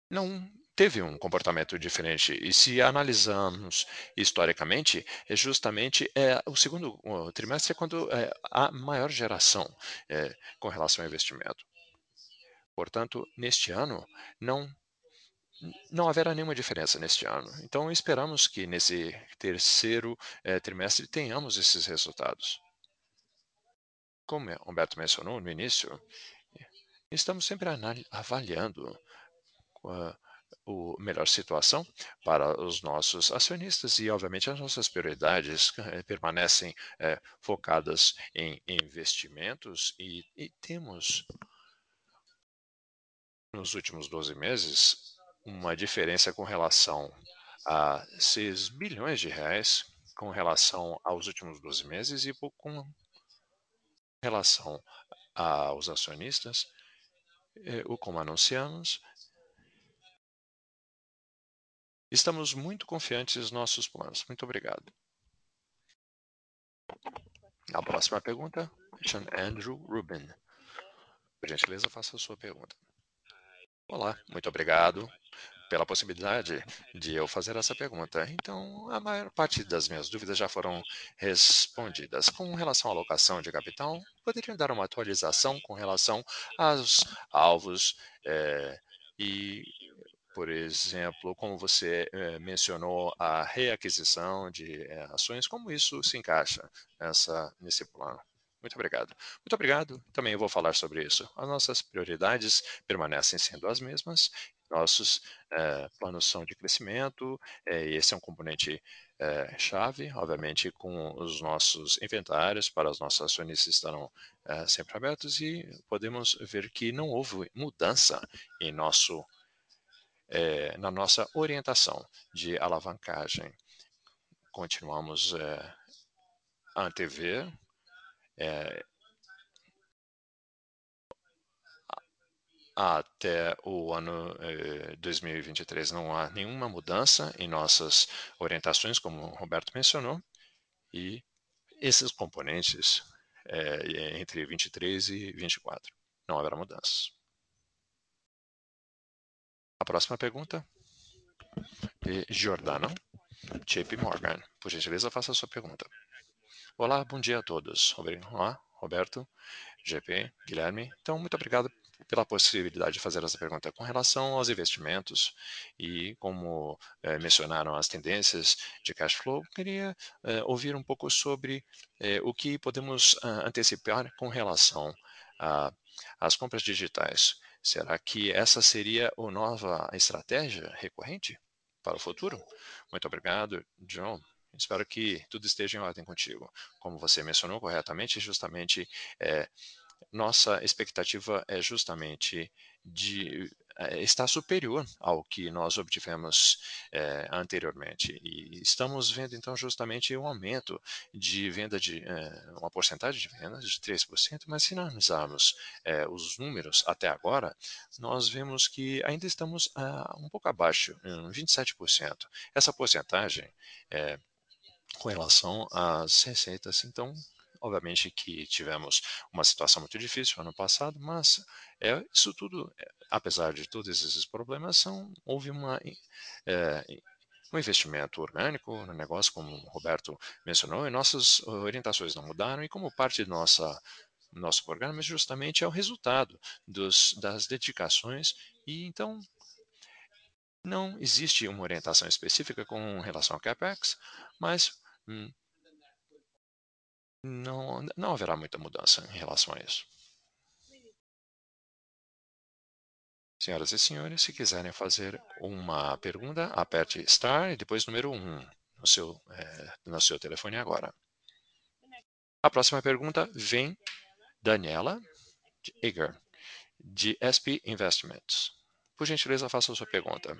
não teve um comportamento diferente. E se analisarmos historicamente, é justamente é, o segundo o trimestre é quando é, há maior geração é, com relação ao investimento. Portanto, neste ano, não não haverá nenhuma diferença neste ano. Então, esperamos que nesse terceiro é, trimestre tenhamos esses resultados. Como Humberto mencionou no início, estamos sempre avaliando uh, o melhor situação para os nossos acionistas e, obviamente, as nossas prioridades eh, permanecem eh, focadas em investimentos e, e temos nos últimos 12 meses uma diferença com relação a 6 bilhões de reais com relação aos últimos 12 meses e com relação aos acionistas, eh, o como anunciamos, Estamos muito confiantes nos nossos planos. Muito obrigado. A próxima pergunta, Sean Andrew Rubin. Por gentileza, faça a sua pergunta. Olá, muito obrigado pela possibilidade de eu fazer essa pergunta. Então, a maior parte das minhas dúvidas já foram respondidas. Com relação à alocação de capital, poderiam dar uma atualização com relação aos alvos é, e por exemplo, como você eh, mencionou, a reaquisição de eh, ações, como isso se encaixa nessa, nesse plano? Muito obrigado. Muito obrigado. Também vou falar sobre isso. As nossas prioridades permanecem sendo as mesmas. Nossos eh, planos são de crescimento, e esse é um componente chave, obviamente, com os nossos inventários para os nossos acionistas estarão sempre abertos e podemos ver que não houve mudança em nosso é, na nossa orientação de alavancagem. Continuamos é, a antever é, até o ano eh, 2023 não há nenhuma mudança em nossas orientações, como o Roberto mencionou, e esses componentes eh, entre 23 e 24 não haverá mudanças. A próxima pergunta de Giordano, JP Morgan. Por gentileza, faça a sua pergunta. Olá, bom dia a todos. Olá, Roberto, GP, Guilherme. Então, muito obrigado pela possibilidade de fazer essa pergunta com relação aos investimentos e como eh, mencionaram as tendências de cash flow, queria eh, ouvir um pouco sobre eh, o que podemos ah, antecipar com relação às compras digitais. Será que essa seria a nova estratégia recorrente para o futuro? Muito obrigado, John. Espero que tudo esteja em ordem contigo. Como você mencionou corretamente, justamente é, nossa expectativa é justamente de está superior ao que nós obtivemos é, anteriormente. E estamos vendo, então, justamente um aumento de venda de é, uma porcentagem de vendas de 3%, mas se analisarmos os números até agora, nós vemos que ainda estamos ah, um pouco abaixo, em 27%. Essa porcentagem com relação às receitas, então, Obviamente que tivemos uma situação muito difícil ano passado, mas é, isso tudo, apesar de todos esses problemas, são, houve uma, é, um investimento orgânico no negócio, como o Roberto mencionou, e nossas orientações não mudaram, e como parte do nosso programa justamente é o resultado dos, das dedicações, e então não existe uma orientação específica com relação ao CAPEX, mas hum, não, não haverá muita mudança em relação a isso. Senhoras e senhores, se quiserem fazer uma pergunta, aperte Star e depois número 1 no seu, é, no seu telefone agora. A próxima pergunta vem Daniela Eger, de SP Investments. Por gentileza, faça a sua pergunta.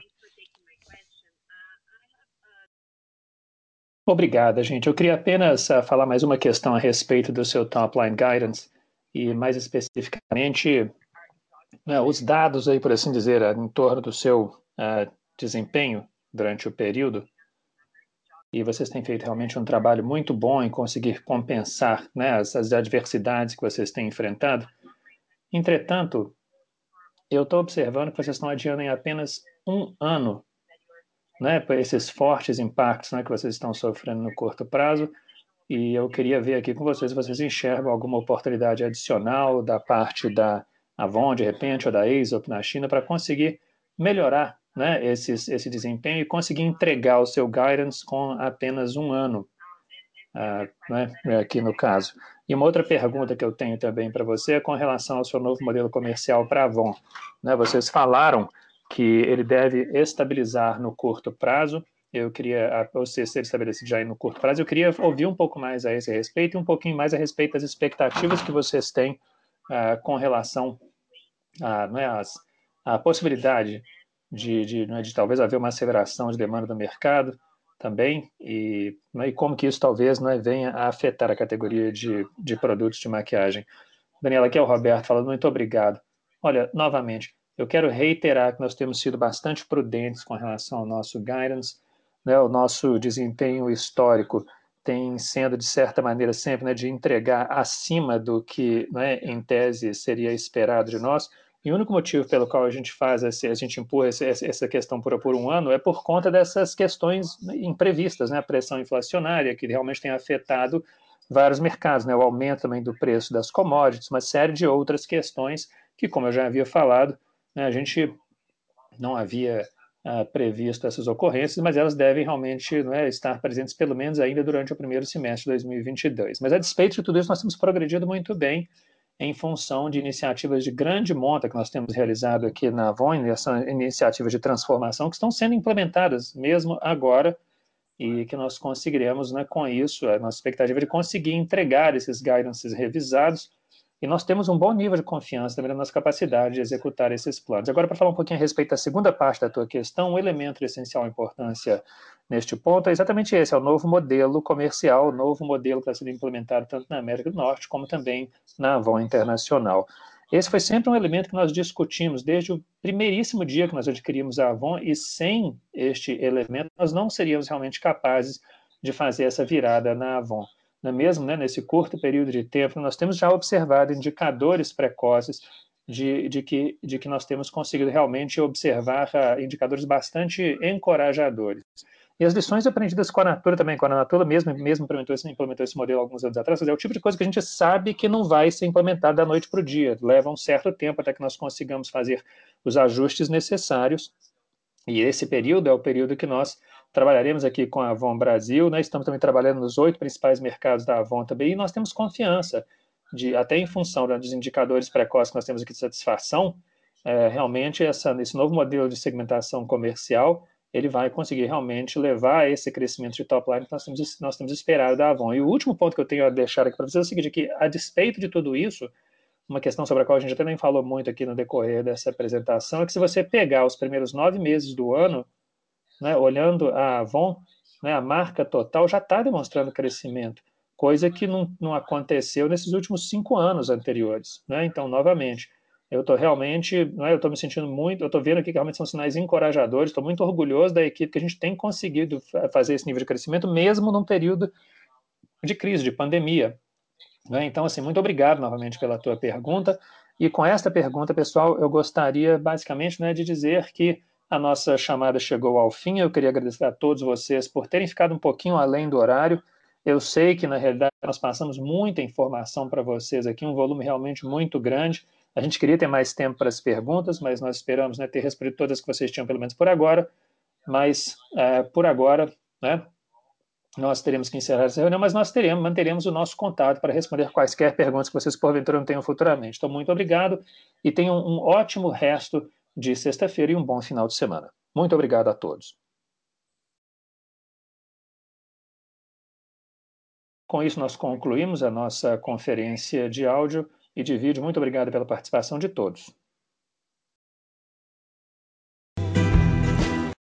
Obrigada, gente. Eu queria apenas uh, falar mais uma questão a respeito do seu top line guidance e mais especificamente uh, os dados aí, por assim dizer, uh, em torno do seu uh, desempenho durante o período. E vocês têm feito realmente um trabalho muito bom em conseguir compensar né, as, as adversidades que vocês têm enfrentado. Entretanto, eu estou observando que vocês estão adiando em apenas um ano né, esses fortes impactos né, que vocês estão sofrendo no curto prazo. E eu queria ver aqui com vocês se vocês enxergam alguma oportunidade adicional da parte da Avon, de repente, ou da Aesop na China, para conseguir melhorar né, esses, esse desempenho e conseguir entregar o seu guidance com apenas um ano, uh, né, aqui no caso. E uma outra pergunta que eu tenho também para você é com relação ao seu novo modelo comercial para Avon. Né, vocês falaram que ele deve estabilizar no curto prazo. Eu queria, ou seja, ser estabelecido já no curto prazo, eu queria ouvir um pouco mais a esse respeito e um pouquinho mais a respeito das expectativas que vocês têm uh, com relação a, não é, as, a possibilidade de, de, é, de, talvez haver uma aceleração de demanda do mercado também e, é, e como que isso talvez não é, venha a afetar a categoria de, de produtos de maquiagem. Daniela, aqui é o Roberto falando, muito obrigado. Olha, novamente, eu quero reiterar que nós temos sido bastante prudentes com relação ao nosso guidance, né, o nosso desempenho histórico tem sendo, de certa maneira, sempre né, de entregar acima do que, né, em tese, seria esperado de nós. E o único motivo pelo qual a gente faz, esse, a gente empurra esse, essa questão por, por um ano é por conta dessas questões imprevistas, né, a pressão inflacionária, que realmente tem afetado vários mercados, né, o aumento também do preço das commodities, uma série de outras questões que, como eu já havia falado, né, a gente não havia uh, previsto essas ocorrências, mas elas devem realmente né, estar presentes pelo menos ainda durante o primeiro semestre de 2022. Mas a despeito de tudo isso, nós temos progredido muito bem em função de iniciativas de grande monta que nós temos realizado aqui na Avon, iniciativas de transformação que estão sendo implementadas mesmo agora e que nós conseguiremos, né, com isso, a nossa expectativa é de conseguir entregar esses guidances revisados e nós temos um bom nível de confiança também na nossa capacidade de executar esses planos. Agora, para falar um pouquinho a respeito da segunda parte da tua questão, um elemento de essencial importância neste ponto é exatamente esse, é o novo modelo comercial, o novo modelo que está sendo implementado tanto na América do Norte como também na Avon Internacional. Esse foi sempre um elemento que nós discutimos desde o primeiríssimo dia que nós adquirimos a Avon, e sem este elemento nós não seríamos realmente capazes de fazer essa virada na Avon é mesmo né, nesse curto período de tempo, nós temos já observado indicadores precoces de, de, que, de que nós temos conseguido realmente observar uh, indicadores bastante encorajadores. E as lições aprendidas com a Natura também, com a Natura mesmo, mesmo implementou, esse, implementou esse modelo alguns anos atrás, é o tipo de coisa que a gente sabe que não vai ser implementado da noite para o dia. Leva um certo tempo até que nós consigamos fazer os ajustes necessários. E esse período é o período que nós trabalharemos aqui com a Avon Brasil, né? estamos também trabalhando nos oito principais mercados da Avon também, e nós temos confiança, de, até em função né, dos indicadores precoces que nós temos aqui de satisfação, é, realmente essa, esse novo modelo de segmentação comercial, ele vai conseguir realmente levar esse crescimento de top line que nós temos, nós temos esperado da Avon. E o último ponto que eu tenho a deixar aqui para vocês é o seguinte, que a despeito de tudo isso, uma questão sobre a qual a gente também falou muito aqui no decorrer dessa apresentação, é que se você pegar os primeiros nove meses do ano, né, olhando a Avon, né, a marca total já está demonstrando crescimento, coisa que não, não aconteceu nesses últimos cinco anos anteriores. Né? Então, novamente, eu estou realmente, não é, eu estou me sentindo muito, eu estou vendo aqui que realmente são sinais encorajadores, estou muito orgulhoso da equipe que a gente tem conseguido fazer esse nível de crescimento, mesmo num período de crise, de pandemia. Né? Então, assim, muito obrigado novamente pela tua pergunta. E com esta pergunta, pessoal, eu gostaria basicamente né, de dizer que a nossa chamada chegou ao fim. Eu queria agradecer a todos vocês por terem ficado um pouquinho além do horário. Eu sei que, na realidade, nós passamos muita informação para vocês aqui, um volume realmente muito grande. A gente queria ter mais tempo para as perguntas, mas nós esperamos né, ter respondido todas que vocês tinham, pelo menos por agora. Mas, é, por agora, né, nós teremos que encerrar essa reunião, mas nós teremos, manteremos o nosso contato para responder quaisquer perguntas que vocês, porventura, não tenham futuramente. Então, muito obrigado e tenham um ótimo resto de sexta-feira e um bom final de semana. Muito obrigado a todos. Com isso, nós concluímos a nossa conferência de áudio e de vídeo. Muito obrigado pela participação de todos.